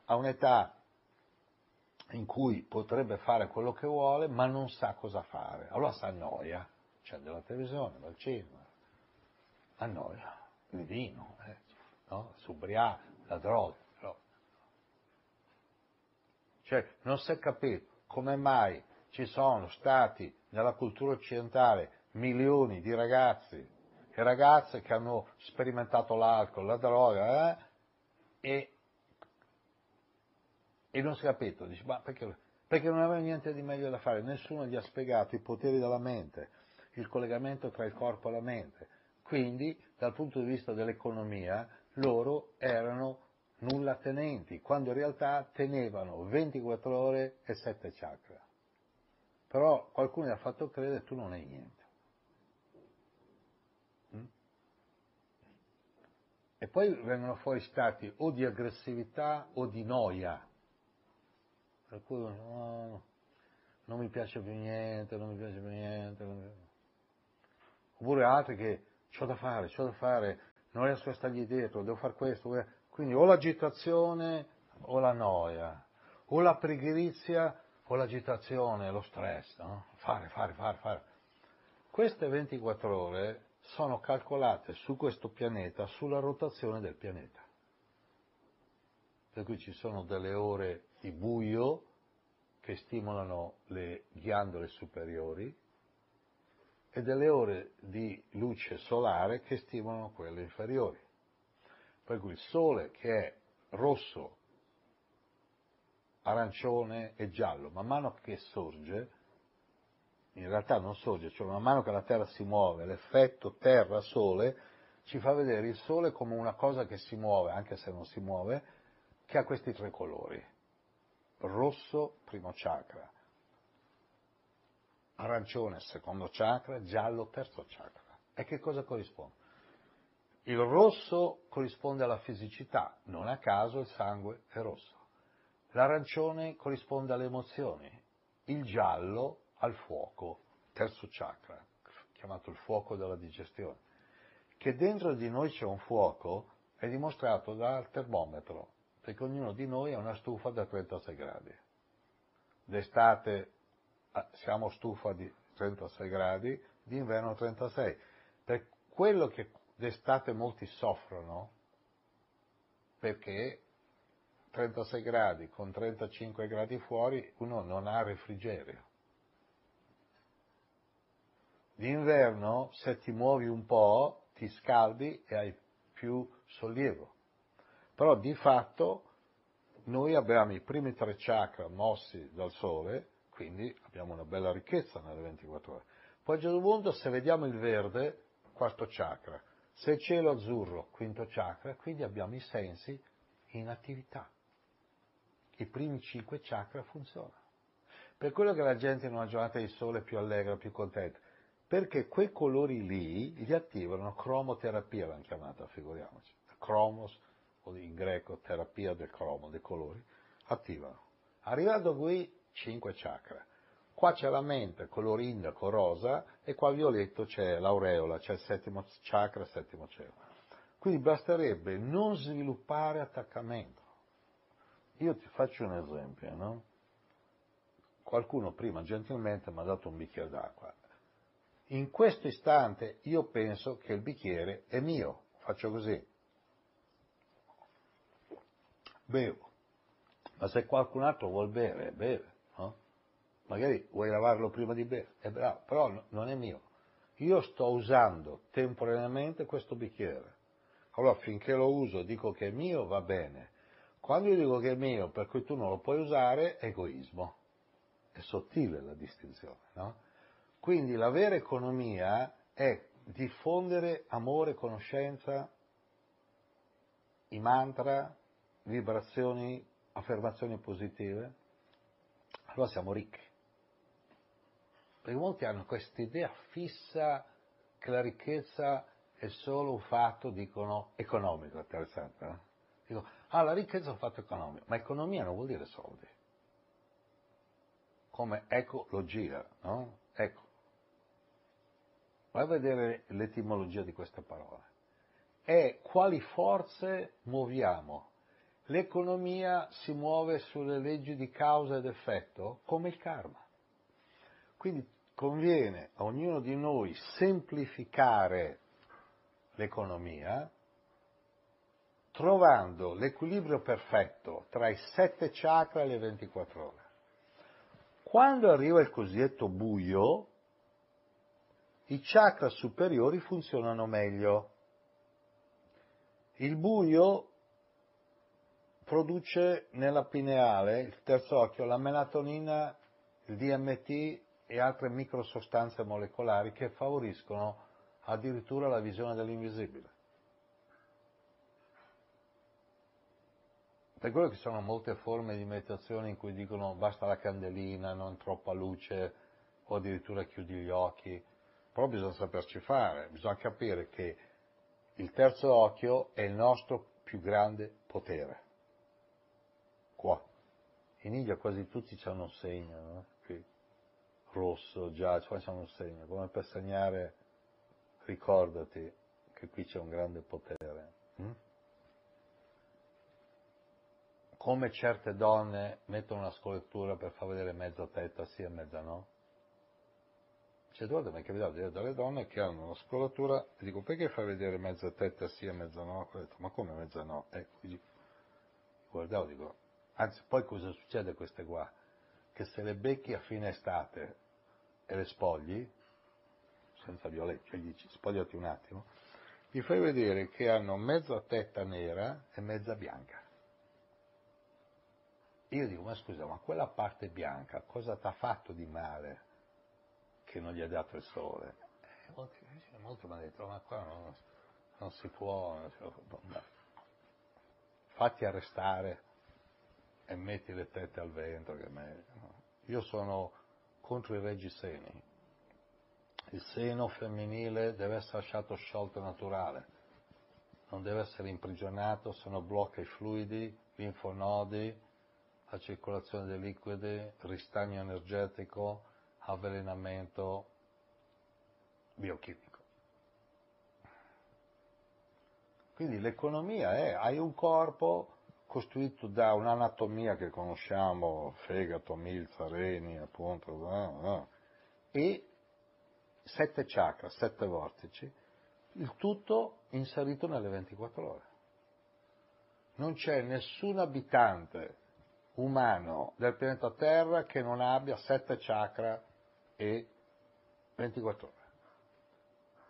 a un'età in cui potrebbe fare quello che vuole, ma non sa cosa fare. Allora si annoia, c'è della televisione, dal cinema, annoia, il vino, eh, no? s'ubriaca, la droga. No? Cioè, non si è capito come mai ci sono stati nella cultura occidentale milioni di ragazzi e ragazze che hanno sperimentato l'alcol, la droga, eh, e e non si è capito, dice, ma perché? Perché non aveva niente di meglio da fare, nessuno gli ha spiegato i poteri della mente, il collegamento tra il corpo e la mente. Quindi, dal punto di vista dell'economia, loro erano nulla tenenti, quando in realtà tenevano 24 ore e 7 chakra. Però qualcuno gli ha fatto credere che tu non hai niente. Mm? E poi vengono fuori stati o di aggressività o di noia per cui no, non mi piace più niente, non mi piace più niente. Oppure altri che ho da fare, ho da fare, non riesco a stargli dietro, devo fare questo. Quindi o l'agitazione o la noia, o la pregherizia o l'agitazione, lo stress, no? Fare, fare, fare, fare. Queste 24 ore sono calcolate su questo pianeta sulla rotazione del pianeta. Per cui ci sono delle ore di buio che stimolano le ghiandole superiori e delle ore di luce solare che stimolano quelle inferiori. Per cui il sole che è rosso, arancione e giallo, man mano che sorge, in realtà non sorge, cioè man mano che la Terra si muove, l'effetto Terra-Sole ci fa vedere il Sole come una cosa che si muove, anche se non si muove, che ha questi tre colori rosso primo chakra, arancione secondo chakra, giallo terzo chakra. E che cosa corrisponde? Il rosso corrisponde alla fisicità, non a caso il sangue è rosso. L'arancione corrisponde alle emozioni, il giallo al fuoco, terzo chakra, chiamato il fuoco della digestione. Che dentro di noi c'è un fuoco è dimostrato dal termometro perché ognuno di noi ha una stufa da 36 gradi. D'estate siamo stufa di 36 gradi, d'inverno 36. Per quello che d'estate molti soffrono, perché 36 gradi con 35 gradi fuori uno non ha refrigerio. D'inverno se ti muovi un po' ti scaldi e hai più sollievo. Però di fatto noi abbiamo i primi tre chakra mossi dal sole, quindi abbiamo una bella ricchezza nelle 24 ore. Poi a un certo punto se vediamo il verde, quarto chakra, se il cielo azzurro, quinto chakra, quindi abbiamo i sensi in attività. I primi cinque chakra funzionano. Per quello che la gente in una giornata di sole è più allegra, più contenta, perché quei colori lì li attivano, cromoterapia l'hanno chiamata, figuriamoci, cromos, o in greco terapia del cromo, dei colori, attivano. Arrivando qui, cinque chakra. Qua c'è la mente, color indaco, rosa, e qua violetto c'è l'aureola, c'è il settimo chakra, il settimo cielo. Quindi basterebbe non sviluppare attaccamento. Io ti faccio un esempio, no? Qualcuno prima gentilmente mi ha dato un bicchiere d'acqua. In questo istante io penso che il bicchiere è mio, faccio così. Bevo. Ma se qualcun altro vuol bere, beve? Magari vuoi lavarlo prima di bere, è bravo, però no, non è mio. Io sto usando temporaneamente questo bicchiere. Allora finché lo uso dico che è mio, va bene. Quando io dico che è mio, per cui tu non lo puoi usare, è egoismo. È sottile la distinzione, no? Quindi la vera economia è diffondere amore, conoscenza, i mantra, vibrazioni, affermazioni positive, allora siamo ricchi. Perché molti hanno questa idea fissa che la ricchezza è solo un fatto, dicono, economico, interessante, no? Dico, ah, la ricchezza è un fatto economico, ma economia non vuol dire soldi. Come ecologia, no? Ecco. Vai a vedere l'etimologia di queste parole. È quali forze muoviamo. L'economia si muove sulle leggi di causa ed effetto come il karma. Quindi conviene a ognuno di noi semplificare l'economia trovando l'equilibrio perfetto tra i sette chakra e le 24 ore. Quando arriva il cosiddetto buio, i chakra superiori funzionano meglio. Il buio produce nella pineale, il terzo occhio, la melatonina, il DMT e altre microsostanze molecolari che favoriscono addirittura la visione dell'invisibile. Per quello che sono molte forme di meditazione in cui dicono basta la candelina, non troppa luce, o addirittura chiudi gli occhi, però bisogna saperci fare, bisogna capire che il terzo occhio è il nostro più grande potere. Qua. In India quasi tutti hanno un segno, no? Qui. Rosso, qua c'è un segno, come per segnare, ricordati che qui c'è un grande potere. Hm? Come certe donne mettono una scolettura per far vedere mezza testa sì e mezza no? C'è volte mi è capitato di vedere delle donne che hanno una scolatura e dico perché fai vedere mezza testa sì e mezza no? Ho detto ma come mezza no? Ecco, guardavo dico, anzi poi cosa succede a queste qua? Che se le becchi a fine estate e le spogli, senza violenza, cioè gli dici spogliati un attimo, gli fai vedere che hanno mezza testa nera e mezza bianca. Io dico, ma scusa, ma quella parte bianca cosa ti ha fatto di male che non gli ha dato il sole? E molti, molti mi hanno detto, ma qua non, non si può, può. fatti arrestare e metti le tette al vento. Che me... Io sono contro i reggiseni. Il seno femminile deve essere lasciato sciolto naturale, non deve essere imprigionato, se no blocca i fluidi, linfonodi, la circolazione dei liquidi, ristagno energetico, avvelenamento biochimico. Quindi l'economia è, hai un corpo, costituito da un'anatomia che conosciamo, fegato, milza, reni, appunto, e sette chakra, sette vortici, il tutto inserito nelle 24 ore. Non c'è nessun abitante umano del pianeta Terra che non abbia sette chakra e 24 ore.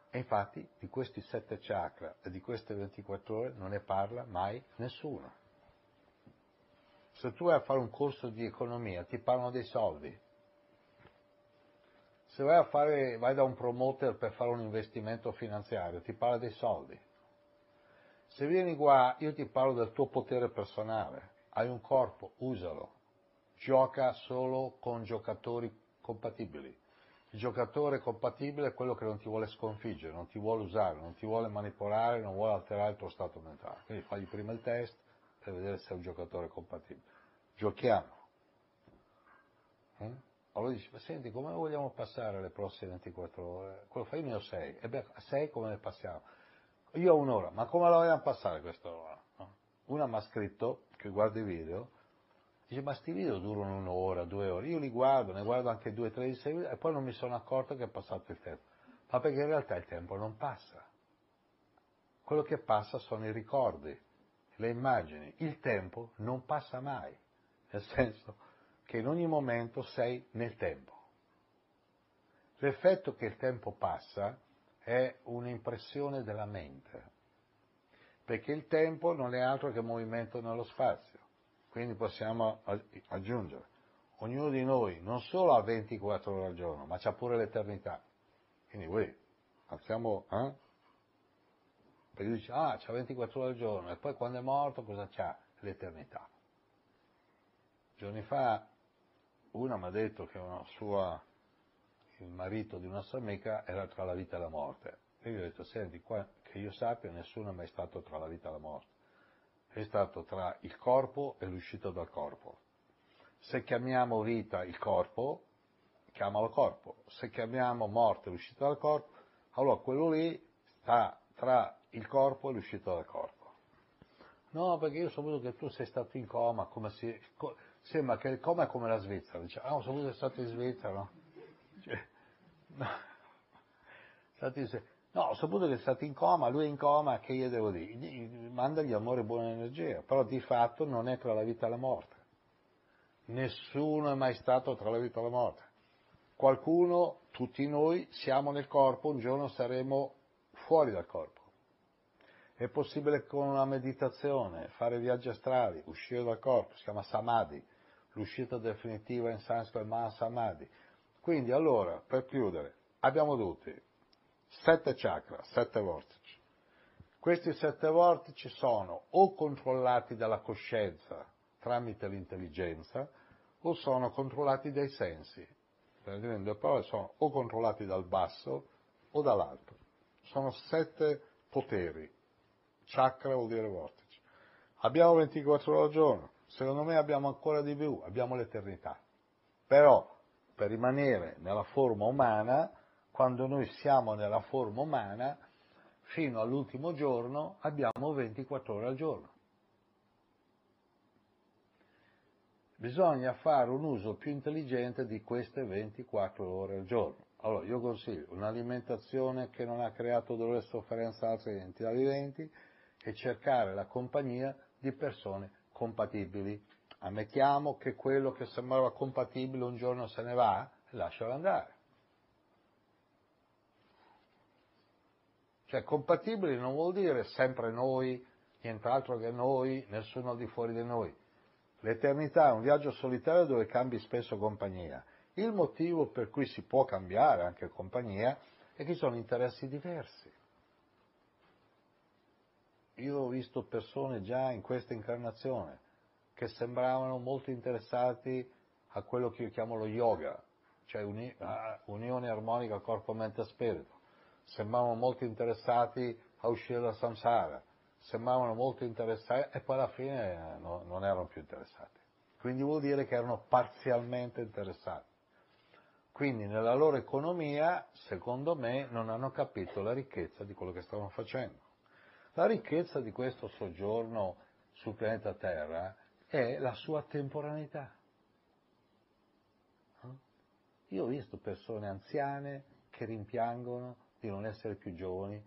E infatti di questi sette chakra e di queste 24 ore non ne parla mai nessuno. Se tu vai a fare un corso di economia ti parlano dei soldi. Se vai, a fare, vai da un promoter per fare un investimento finanziario ti parla dei soldi. Se vieni qua io ti parlo del tuo potere personale. Hai un corpo, usalo. Gioca solo con giocatori compatibili. Il giocatore compatibile è quello che non ti vuole sconfiggere, non ti vuole usare, non ti vuole manipolare, non vuole alterare il tuo stato mentale. Quindi fagli prima il test per vedere se è un giocatore compatibile. Giochiamo. Mm? Allora dici, ma senti, come vogliamo passare le prossime 24 ore? Quello fai io ne ho 6. E beh, a 6 come ne passiamo? Io ho un'ora, ma come la vogliamo passare quest'ora? No? Una mi ha scritto, che guarda i video, dice, ma sti video durano un'ora, due ore. Io li guardo, ne guardo anche due, tre di seguito e poi non mi sono accorto che è passato il tempo. Ma perché in realtà il tempo non passa. Quello che passa sono i ricordi, le immagini. Il tempo non passa mai nel senso che in ogni momento sei nel tempo. L'effetto che il tempo passa è un'impressione della mente, perché il tempo non è altro che movimento nello spazio. Quindi possiamo aggiungere, ognuno di noi non solo ha 24 ore al giorno, ma c'ha pure l'eternità. Quindi voi, alziamo, eh? Perché dice, ah, c'ha 24 ore al giorno, e poi quando è morto cosa c'ha? L'eternità. Giorni fa una mi ha detto che sua, il marito di una sua amica era tra la vita e la morte. E io ho detto, senti, qua, che io sappia nessuno è mai stato tra la vita e la morte. È stato tra il corpo e l'uscita dal corpo. Se chiamiamo vita il corpo, chiamalo corpo. Se chiamiamo morte l'uscita dal corpo, allora quello lì sta tra il corpo e l'uscita dal corpo. No, perché io ho saputo che tu sei stato in coma, come si, sembra che il coma è come la Svizzera, dice, ah, che sei stato in Svizzera, no? Cioè, (laughs) no. no, ho saputo che è stato in coma, lui è in coma, che io devo dire? Mandagli amore e buona energia, però di fatto non è tra la vita e la morte. Nessuno è mai stato tra la vita e la morte. Qualcuno, tutti noi, siamo nel corpo, un giorno saremo fuori dal corpo. È possibile con una meditazione fare viaggi astrali, uscire dal corpo, si chiama samadhi, l'uscita definitiva in sanscrito è Mahasamadhi. Quindi allora, per chiudere, abbiamo tutti sette chakra, sette vortici. Questi sette vortici sono o controllati dalla coscienza tramite l'intelligenza o sono controllati dai sensi. Per dire in due parole, sono o controllati dal basso o dall'alto. Sono sette poteri. Chakra vuol dire vortici. Abbiamo 24 ore al giorno, secondo me abbiamo ancora di più, abbiamo l'eternità. Però per rimanere nella forma umana, quando noi siamo nella forma umana, fino all'ultimo giorno abbiamo 24 ore al giorno. Bisogna fare un uso più intelligente di queste 24 ore al giorno. Allora, io consiglio un'alimentazione che non ha creato dolore e sofferenza a altre entità viventi e cercare la compagnia di persone compatibili. Ammettiamo che quello che sembrava compatibile un giorno se ne va, lascialo andare. Cioè compatibili non vuol dire sempre noi, nient'altro che noi, nessuno al di fuori di noi. L'eternità è un viaggio solitario dove cambi spesso compagnia. Il motivo per cui si può cambiare anche compagnia è che ci sono interessi diversi. Io ho visto persone già in questa incarnazione che sembravano molto interessati a quello che io chiamo lo yoga, cioè uni, unione armonica corpo, mente e spirito. Sembravano molto interessati a uscire dal samsara, sembravano molto interessati e poi alla fine no, non erano più interessati. Quindi vuol dire che erano parzialmente interessati. Quindi nella loro economia, secondo me, non hanno capito la ricchezza di quello che stavano facendo. La ricchezza di questo soggiorno sul pianeta Terra è la sua temporaneità. Io ho visto persone anziane che rimpiangono di non essere più giovani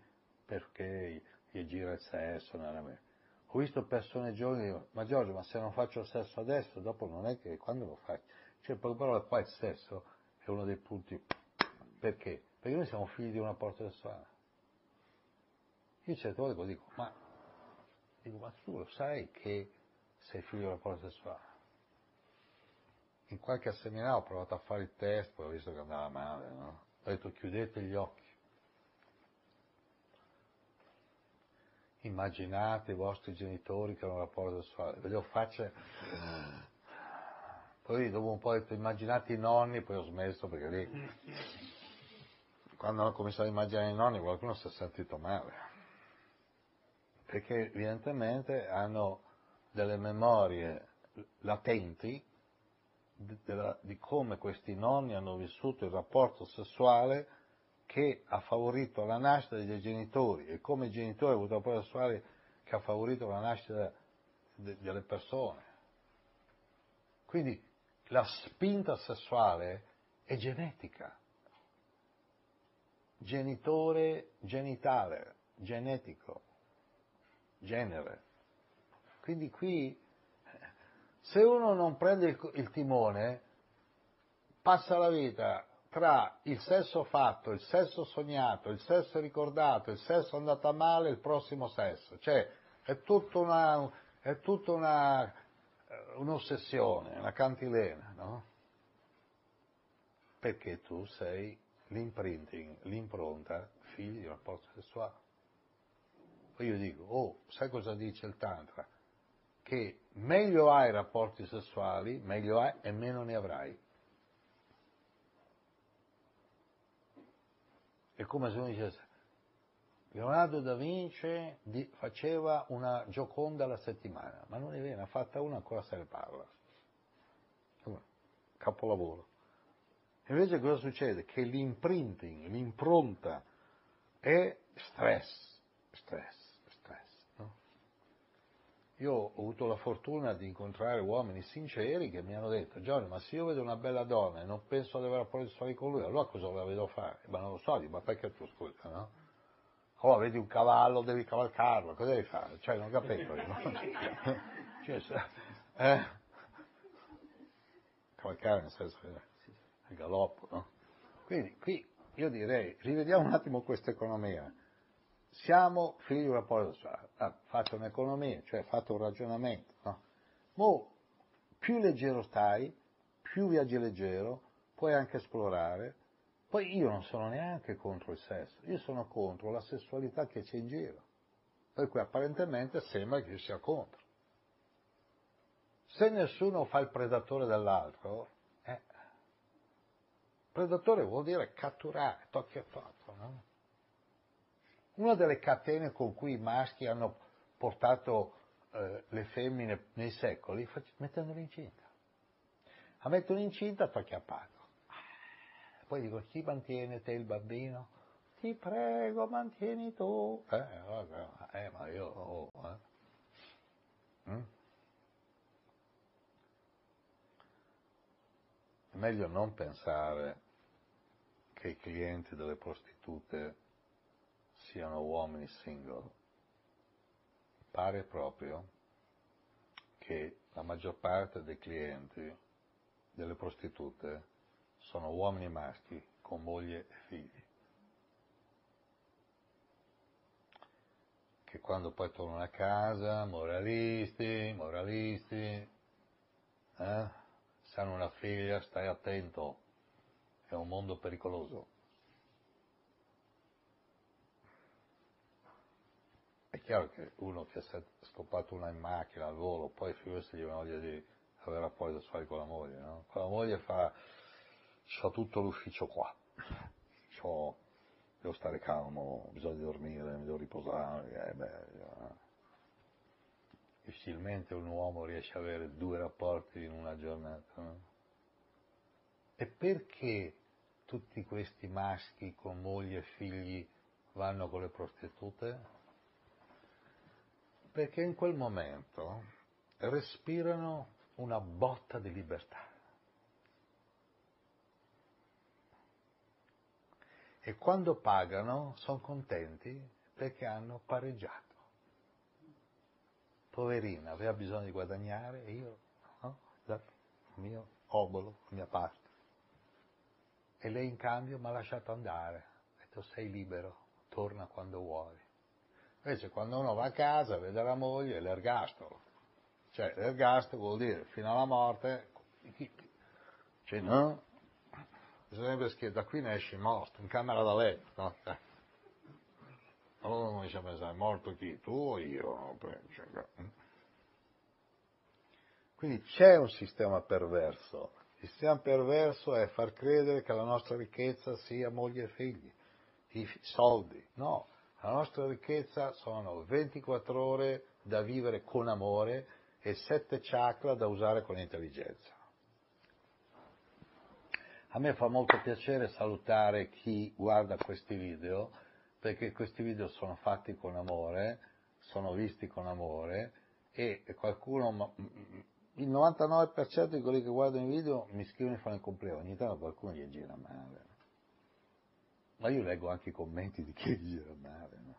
perché gli gira il sesso nella mente. Ho visto persone giovani che dicono, ma Giorgio, ma se non faccio il sesso adesso, dopo non è che quando lo faccio? Cioè, per parola qua il sesso è uno dei punti. Perché? Perché noi siamo figli di una porta sessuale. Io certe volte dico, ma, dico, ma tu lo sai che sei figlio di una porta sessuale? In qualche seminario ho provato a fare il test, poi ho visto che andava male, no? Ho detto chiudete gli occhi. Immaginate i vostri genitori che hanno un rapporto sessuale, vedevo facce. Poi dopo un po' ho detto immaginate i nonni, poi ho smesso perché lì, quando ho cominciato a immaginare i nonni, qualcuno si è sentito male. Perché evidentemente hanno delle memorie latenti di, come questi nonni hanno vissuto il rapporto sessuale che ha favorito la nascita dei genitori e come i genitori hanno avuto un rapporto sessuale che ha favorito la nascita de, delle persone. Quindi la spinta sessuale è genetica, genitore genitale, genetico, genere. Quindi qui, se uno non prende il, il timone, passa la vita tra il sesso fatto, il sesso sognato, il sesso ricordato, il sesso andato a male il prossimo sesso. Cioè, è tutta una, è tutta una, un'ossessione, una cantilena, no? Perché tu sei l'imprinting, l'impronta, figlio di un rapporto sessuale. Poi io dico, oh, sai cosa dice il Tantra? Che meglio hai rapporti sessuali, meglio hai e meno ne avrai. È come se uno dicesse, Leonardo da Vinci faceva una gioconda alla settimana, ma non è vero, ne ha fatta una ancora se ne parla. Capolavoro. Invece cosa succede? Che l'imprinting, l'impronta è stress, stress, stress. Io ho avuto la fortuna di incontrare uomini sinceri che mi hanno detto, Giorgio, ma se io vedo una bella donna e non penso ad avere rapporti sessuali con lui, allora cosa la vedo fare? Ma non lo so, ma perché tu scusa, no? Oh, vedi un cavallo, devi cavalcarlo, cosa devi fare? Cioè, non capisco. No? (laughs) cioè, eh? Cavalcare nel senso che il galoppo, no? Quindi qui io direi, rivediamo un attimo questa economia. Siamo figli di un rapporto sociale. Ah, fate un'economia, cioè fate un ragionamento, no? Mo, più leggero stai, più viaggi leggero, puoi anche esplorare, poi io non sono neanche contro il sesso, io sono contro la sessualità che c'è in giro. Per cui apparentemente sembra che io sia contro. Se nessuno fa il predatore dell'altro, eh, predatore vuol dire catturare, tocchi e tocco, no? Una delle catene con cui i maschi hanno portato eh, le femmine nei secoli, mettendole incinta. A metterlo incinta tocchi a pago. Poi dico, chi mantiene te il bambino? Ti prego, mantieni tu. Eh, eh ma io... Oh, eh. mm? Meglio non pensare che i clienti delle prostitute siano uomini single. Pare proprio che la maggior parte dei clienti delle prostitute sono uomini maschi con moglie e figli, che quando poi tornano a casa, moralisti, moralisti, eh, se hanno una figlia stai attento, è un mondo pericoloso. Chiaro che uno che si è scoppato una in macchina al volo, poi figurati gli voglia di avere rapporti sessuali con la moglie, no? Con la moglie fa ho tutto l'ufficio qua, c'ho, devo stare calmo, di dormire, mi devo riposare, eh, beh, eh. difficilmente un uomo riesce ad avere due rapporti in una giornata. No? E perché tutti questi maschi con moglie e figli vanno con le prostitute? Perché in quel momento respirano una botta di libertà. E quando pagano sono contenti perché hanno pareggiato. Poverina, aveva bisogno di guadagnare e io, no? il mio obolo, la mia parte. E lei in cambio mi ha lasciato andare. Ha detto sei libero, torna quando vuoi. Invece quando uno va a casa, vede la moglie, l'ergastolo. Cioè l'ergastolo vuol dire fino alla morte, cioè no? Bisognerebbe scrivere da qui ne esci morto, in camera da letto. No? Eh. Allora uno dice a pensare, morto chi? Tu o io? Quindi c'è un sistema perverso. Il sistema perverso è far credere che la nostra ricchezza sia moglie e figli, i soldi. No, la nostra ricchezza sono 24 ore da vivere con amore e 7 chakra da usare con intelligenza. A me fa molto piacere salutare chi guarda questi video, perché questi video sono fatti con amore, sono visti con amore e qualcuno, il 99% di quelli che guardano i video mi scrivono e fanno il compleanno, ogni tanto qualcuno gli gira male. Ma io leggo anche i commenti di chi gira male. No?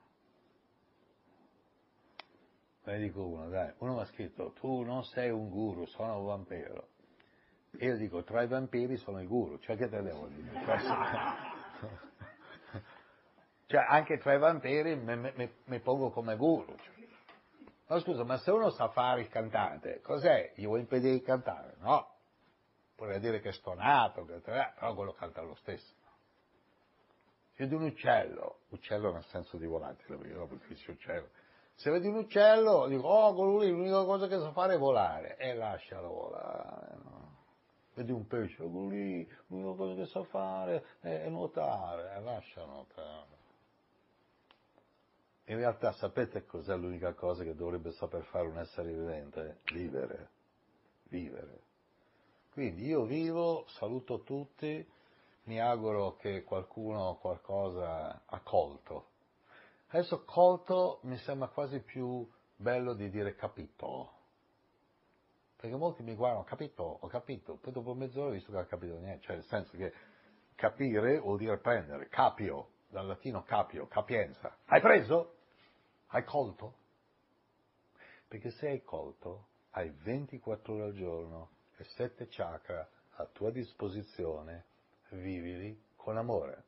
Ne dico uno, dai, uno mi ha scritto, tu non sei un guru, sono un vampiro. E io dico, tra i vampiri sono il guru, cioè che te devo dire? (laughs) Cioè, anche tra i vampiri mi pongo come guru. Ma scusa, ma se uno sa fare il cantante, cos'è? Gli vuoi impedire di cantare? No. Vorrei dire che è stonato, che, però quello canta lo stesso. Se vedi un uccello, uccello nel senso di volatile, perché dopo dici uccello. Se vedi un uccello, dico, oh, quello lì, l'unica cosa che sa fare è volare. E lascialo volare, no? Vedi un pesce, quello lì, l'unica cosa che sa fare è nuotare, e lascia nuotare. In realtà sapete cos'è l'unica cosa che dovrebbe saper fare un essere vivente? Vivere. Vivere. Quindi io vivo, saluto tutti, mi auguro che qualcuno qualcosa ha colto. Adesso colto mi sembra quasi più bello di dire capito. Perché molti mi guardano, capito, ho capito, poi dopo mezz'ora ho visto che ha capito niente, cioè nel senso che capire vuol dire prendere, capio, dal latino capio, capienza. Hai preso? Hai colto? Perché se hai colto, hai 24 ore al giorno e 7 chakra a tua disposizione, vivili con amore.